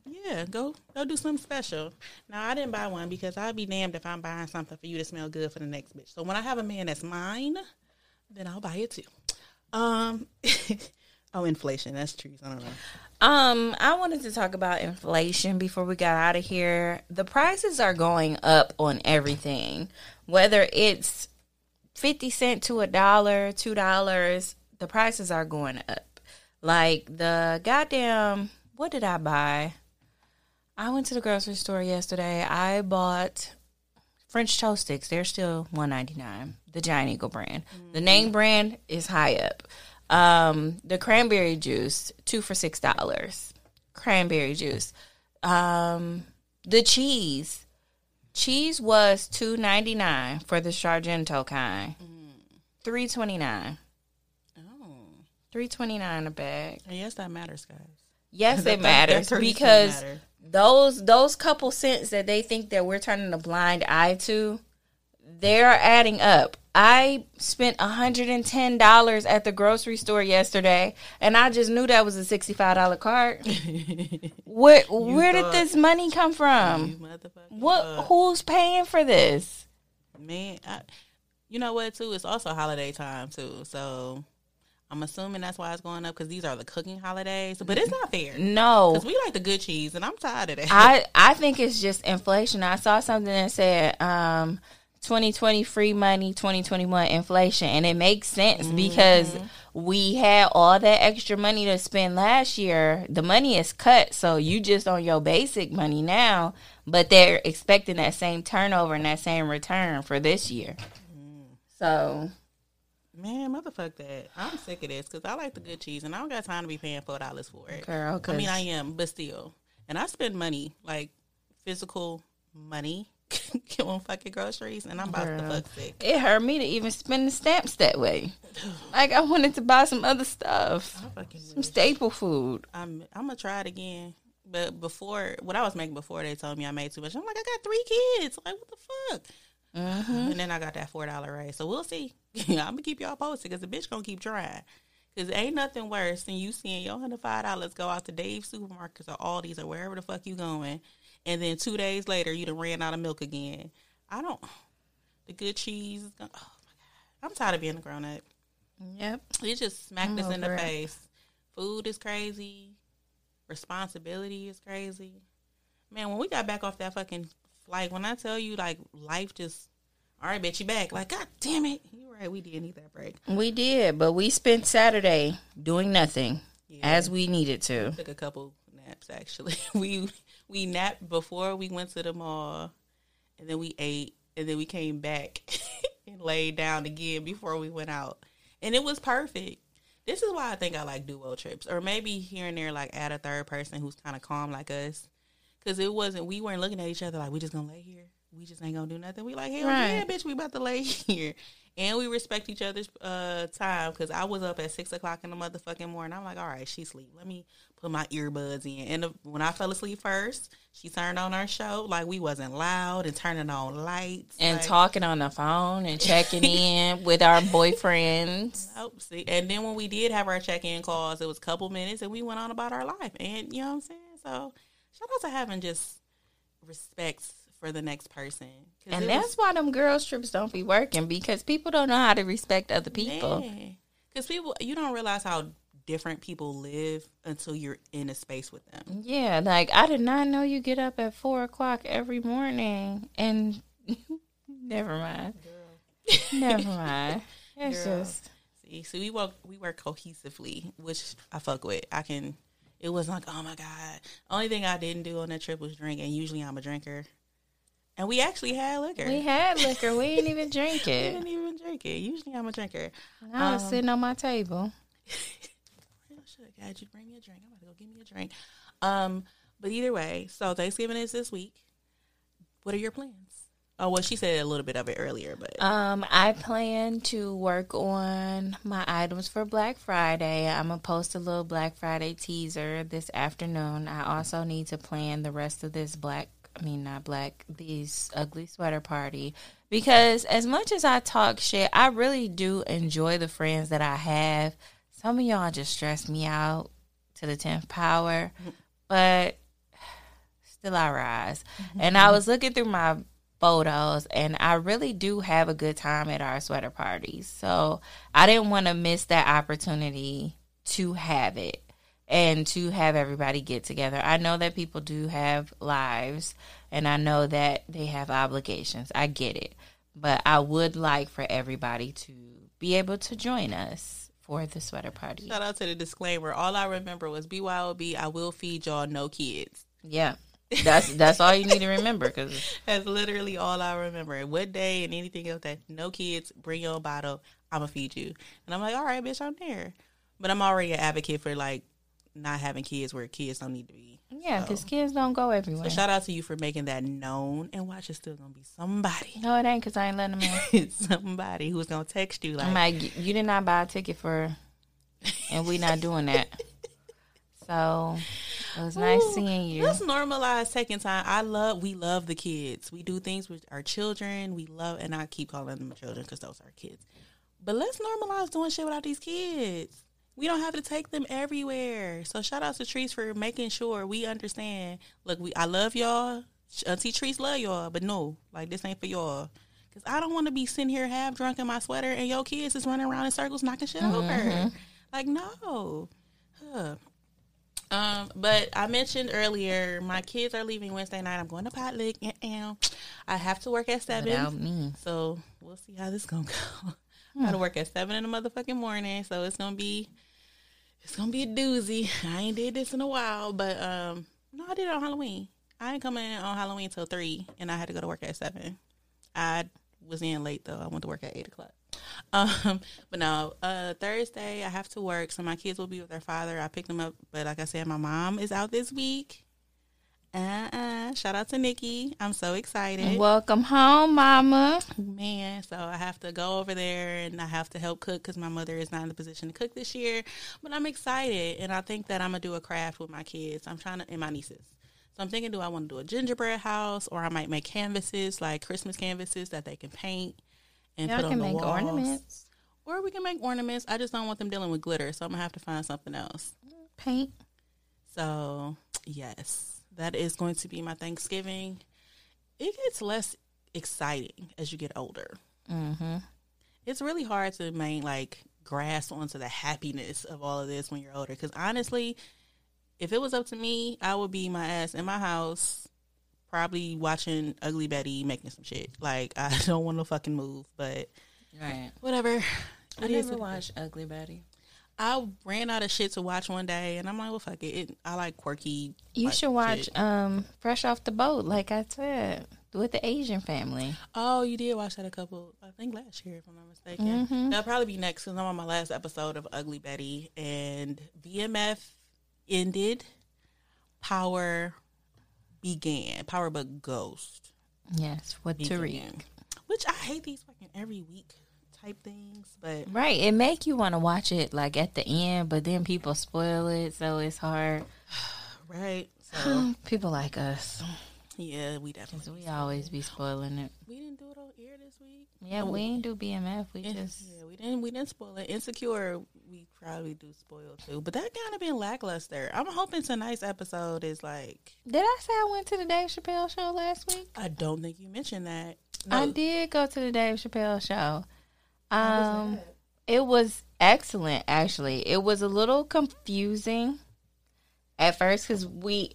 yeah, go go do something special. Now I didn't buy one because I'd be damned if I'm buying something for you to smell good for the next bitch. So when I have a man that's mine, then I'll buy it too. Um, oh, inflation. That's true. I don't know. Um, I wanted to talk about inflation before we got out of here. The prices are going up on everything, whether it's fifty cent to a dollar, two dollars. The prices are going up. Like the goddamn, what did I buy? I went to the grocery store yesterday. I bought French toast sticks. They're still one ninety nine. The Giant Eagle brand. The name brand is high up. Um, the cranberry juice, two for six dollars. Cranberry juice. Um, the cheese. Cheese was two ninety nine for the Sargento kind. Three twenty nine. Oh, Three twenty nine a bag. yes, that matters, guys. Yes, it matters because matter. Those those couple cents that they think that we're turning a blind eye to, they're adding up. I spent hundred and ten dollars at the grocery store yesterday, and I just knew that was a sixty five dollar cart. where where did this money come from? What? Who's paying for this? man? I, you know what? Too, it's also holiday time too. So I'm assuming that's why it's going up because these are the cooking holidays. But it's not fair No, because we like the good cheese, and I'm tired of that. I I think it's just inflation. I saw something that said um 2020 free money, 2021 inflation, and it makes sense because we had all that extra money to spend last year. The money is cut, so you just on your basic money now, but they're expecting that same turnover and that same return for this year. So Man, motherfuck that. I'm sick of this because I like the good cheese and I don't got time to be paying four dollars for it. Girl, I mean I am, but still, and I spend money like physical money on fucking groceries, and I'm about to fuck sick. it hurt me to even spend the stamps that way. Like I wanted to buy some other stuff, some wish. staple food. I'm I'm gonna try it again. But before, what I was making before, they told me I made too much. I'm like, I got three kids. Like, what the fuck? Mm-hmm. And then I got that four dollar raise. So we'll see. I'm gonna keep y'all posted because the bitch gonna keep trying. Cause ain't nothing worse than you seeing your hundred five dollars go out to Dave's supermarkets or Aldi's or wherever the fuck you going, and then two days later you done ran out of milk again. I don't. The good cheese is gonna. Oh my god, I'm tired of being a grown up. Yep. It just smacked us in the it. face. Food is crazy. Responsibility is crazy. Man, when we got back off that fucking flight, when I tell you like life just all right, bet you back. Like, God damn it. You're right, we did need that break. We did, but we spent Saturday doing nothing as we needed to. Took a couple naps actually. We we napped before we went to the mall and then we ate and then we came back and laid down again before we went out. And it was perfect. This is why I think I like duo trips, or maybe here and there, like add a third person who's kind of calm like us, because it wasn't. We weren't looking at each other like we just gonna lay here. We just ain't gonna do nothing. We like hell yeah, bitch. We about to lay here, and we respect each other's uh time. Because I was up at six o'clock in the motherfucking morning. I'm like, all right, she sleep. Let me put my earbuds in. And the, when I fell asleep first, she turned on our show. Like we wasn't loud and turning on lights And like, talking on the phone and checking in with our boyfriends. Nope. See, and then when we did have our check-in calls, it was a couple minutes, and we went on about our life. And you know what I'm saying. So shout out to having just respect for the next person. And that's was- why them girls trips don't be working because people don't know how to respect other people. Because people, you don't realize how different people live until you're in a space with them. Yeah, like I did not know you get up at four o'clock every morning and never mind. Never mind. It's Girl. just See, so we work we work cohesively, which I fuck with. I can. It was like, oh my god. Only thing I didn't do on that trip was drink, and usually I'm a drinker. And we actually had liquor. we had liquor. We didn't even drink it. We didn't even drink it. Usually I'm a drinker. I was Um, sitting on my table. I should have got you to bring me a drink. I'm about to go get me a drink. Um, but either way, so Thanksgiving is this week. What are your plans? Oh, well, she said a little bit of it earlier, but Um, I plan to work on my items for Black Friday. I'm gonna post a little Black Friday teaser this afternoon. I also need to plan the rest of this black I mean not black, these ugly sweater party. Because as much as I talk shit, I really do enjoy the friends that I have. Some of y'all just stress me out to the tenth power. But still I rise. And I was looking through my photos and I really do have a good time at our sweater parties. So I didn't want to miss that opportunity to have it and to have everybody get together. I know that people do have lives and I know that they have obligations. I get it. But I would like for everybody to be able to join us for the sweater party. shout out to the disclaimer. All I remember was BYOB, I will feed y'all no kids. Yeah. That's that's all you need to remember cuz That's literally all I remember. What day and anything else that no kids, bring your own bottle, I'm going to feed you. And I'm like, all right, bitch, I'm there. But I'm already an advocate for like not having kids where kids don't need to be. yeah, cuz kids don't go everywhere. So shout out to you for making that known. And watch, it's still gonna be somebody, no, it ain't cuz I ain't letting them in. somebody who's gonna text you like, I'm like, you did not buy a ticket for, and we not doing that. So it was nice Ooh, seeing you. Let's normalize second time. I love, we love the kids. We do things with our children. We love, and I keep calling them children because those are kids. But let's normalize doing shit without these kids. We don't have to take them everywhere. So shout out to Trees for making sure we understand. Look, we I love y'all. Auntie Trees love y'all, but no, like this ain't for y'all. Cause I don't want to be sitting here half drunk in my sweater and your kids is running around in circles knocking shit over. Mm-hmm. Like no. Huh. Um, but I mentioned earlier, my kids are leaving Wednesday night. I'm going to potluck. and I have to work at seven. So we'll see how this gonna go. I gotta work at seven in the motherfucking morning, so it's gonna be it's gonna be a doozy. I ain't did this in a while, but um no, I did it on Halloween. I ain't coming in on Halloween till three and I had to go to work at seven. I was in late though. I went to work at eight o'clock. Um, but no, uh, Thursday I have to work, so my kids will be with their father. I picked them up, but like I said, my mom is out this week. Uh, uh shout out to Nikki. I'm so excited. Welcome home, Mama. Man, so I have to go over there and I have to help cook because my mother is not in the position to cook this year. But I'm excited, and I think that I'm gonna do a craft with my kids. I'm trying to and my nieces. So I'm thinking, do I want to do a gingerbread house, or I might make canvases like Christmas canvases that they can paint and Y'all put on can the make walls. ornaments. Or we can make ornaments. I just don't want them dealing with glitter, so I'm gonna have to find something else. Paint. So yes, that is going to be my Thanksgiving. It gets less exciting as you get older. Mm-hmm. It's really hard to main like grasp onto the happiness of all of this when you're older. Because honestly, if it was up to me, I would be my ass in my house, probably watching Ugly Betty making some shit. Like I don't want to fucking move, but Right. whatever. I It is never what it is. watched Ugly Betty. I ran out of shit to watch one day, and I'm like, well, fuck it. it I like quirky. You like, should watch shit. um Fresh Off the Boat, like I said, with the Asian family. Oh, you did watch that a couple, I think last year, if I'm not mistaken. Mm-hmm. That'll probably be next because I'm on my last episode of Ugly Betty, and BMF ended. Power began. Power but Ghost Yes, with began. Tariq. Which I hate these fucking every week type things, but Right. It make you want to watch it like at the end, but then people spoil it, so it's hard. right. So People like us, yeah, we definitely we always be spoiling it. we didn't do it on air this week. Yeah, we ain't do BMF. We just yeah, we didn't we didn't spoil it. Insecure, we probably do spoil too, but that kind of been lackluster. I'm hoping tonight's episode is like. did I say I went to the Dave Chappelle show last week? I don't think you mentioned that. I did go to the Dave Chappelle show. Um, it was excellent. Actually, it was a little confusing at first because we,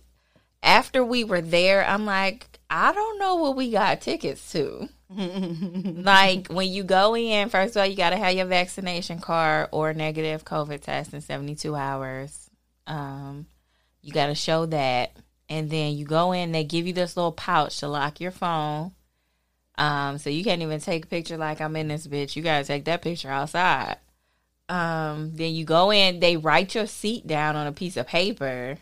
after we were there, I'm like, I don't know what we got tickets to. like when you go in, first of all, you got to have your vaccination card or negative COVID test in 72 hours. Um, you got to show that, and then you go in. They give you this little pouch to lock your phone. Um, so you can't even take a picture like I'm in this bitch. You gotta take that picture outside. Um, then you go in, they write your seat down on a piece of paper.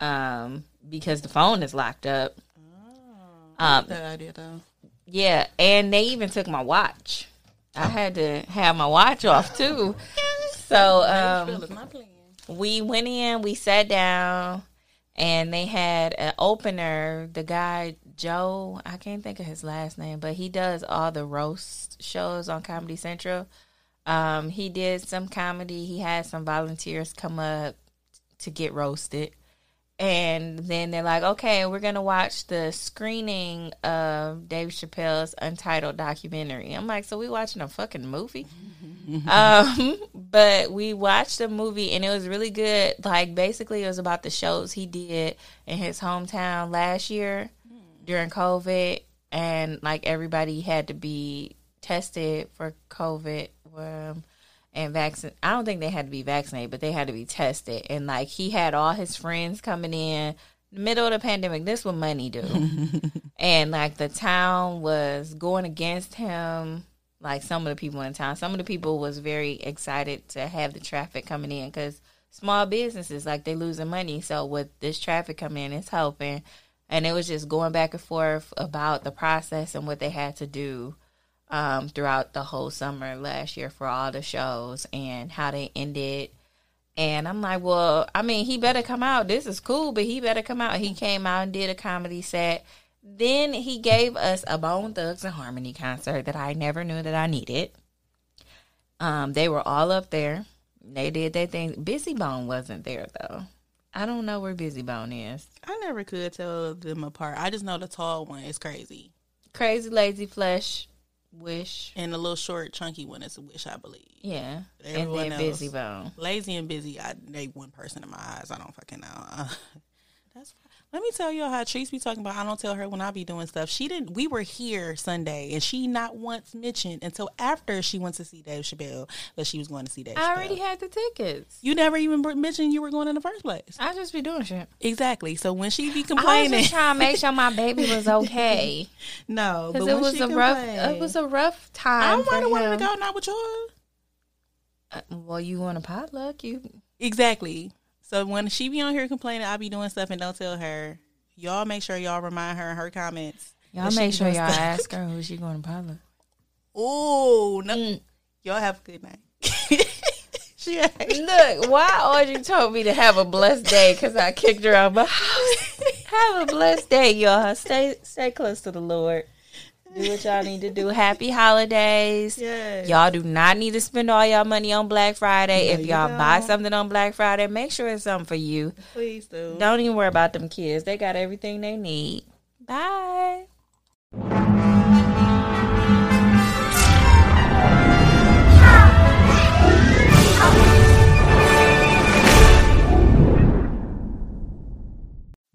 Um, because the phone is locked up. Um, That idea though. Yeah, and they even took my watch. I had to have my watch off too. So um, Phil is not playing. we went in, we sat down, and they had an opener. The guy Joe, I can't think of his last name, but he does all the roast shows on Comedy Central. Um, he did some comedy. He had some volunteers come up to get roasted. And then they're like, okay, we're going to watch the screening of Dave Chappelle's Untitled documentary. I'm like, so we watching a fucking movie? um, but we watched the movie and it was really good. Like, basically, it was about the shows he did in his hometown last year during COVID. And, like, everybody had to be tested for COVID. Um, and vaccine. I don't think they had to be vaccinated, but they had to be tested. And like he had all his friends coming in the middle of the pandemic. This what money do. and like the town was going against him. Like some of the people in town, some of the people was very excited to have the traffic coming in because small businesses like they losing money. So with this traffic coming in, it's helping. And it was just going back and forth about the process and what they had to do um, throughout the whole summer last year for all the shows and how they ended. And I'm like, well, I mean, he better come out. This is cool, but he better come out. He came out and did a comedy set. Then he gave us a Bone Thugs and Harmony concert that I never knew that I needed. Um, they were all up there. They did their thing. Bizzy Bone wasn't there though. I don't know where Bizzy Bone is. I never could tell them apart. I just know the tall one is crazy, Krayzie Layzie Flesh, Wish, and a little short, chunky one is a wish, I believe. yeah, Everyone and then else. Bizzy Bone. Lazy and busy, I they one person in my eyes. I don't fucking know. Let me tell y'all how Trees be talking about. I don't tell her when I be doing stuff. She didn't. We were here Sunday, and she not once mentioned until after she went to see Dave Chappelle that she was going to see Dave. I already had the tickets. You never even mentioned you were going in the first place. I just be doing shit. Exactly. So when she be complaining, I was just trying to make sure my baby was okay no, because it was a rough. It was a rough I time. might have wanted to go, not with you. Uh, Well, you want a potluck? You Exactly. So when she be on here complaining, I be doing stuff and don't tell her. Y'all make sure y'all remind her in her comments. y'all make sure y'all stuff. ask her who she going to potluck. Oh no! Mm. Y'all have a good night. she. Look, why Audrey told me to have a blessed day because I kicked her out my house. have a blessed day, y'all. Stay stay close to the Lord. Do what y'all need to do. Happy holidays. Yes. Y'all do not need to spend all y'all money on Black Friday. No, if y'all buy something on Black Friday, make sure it's something for you. Please do. Don't even worry about them kids. They got everything they need. Bye.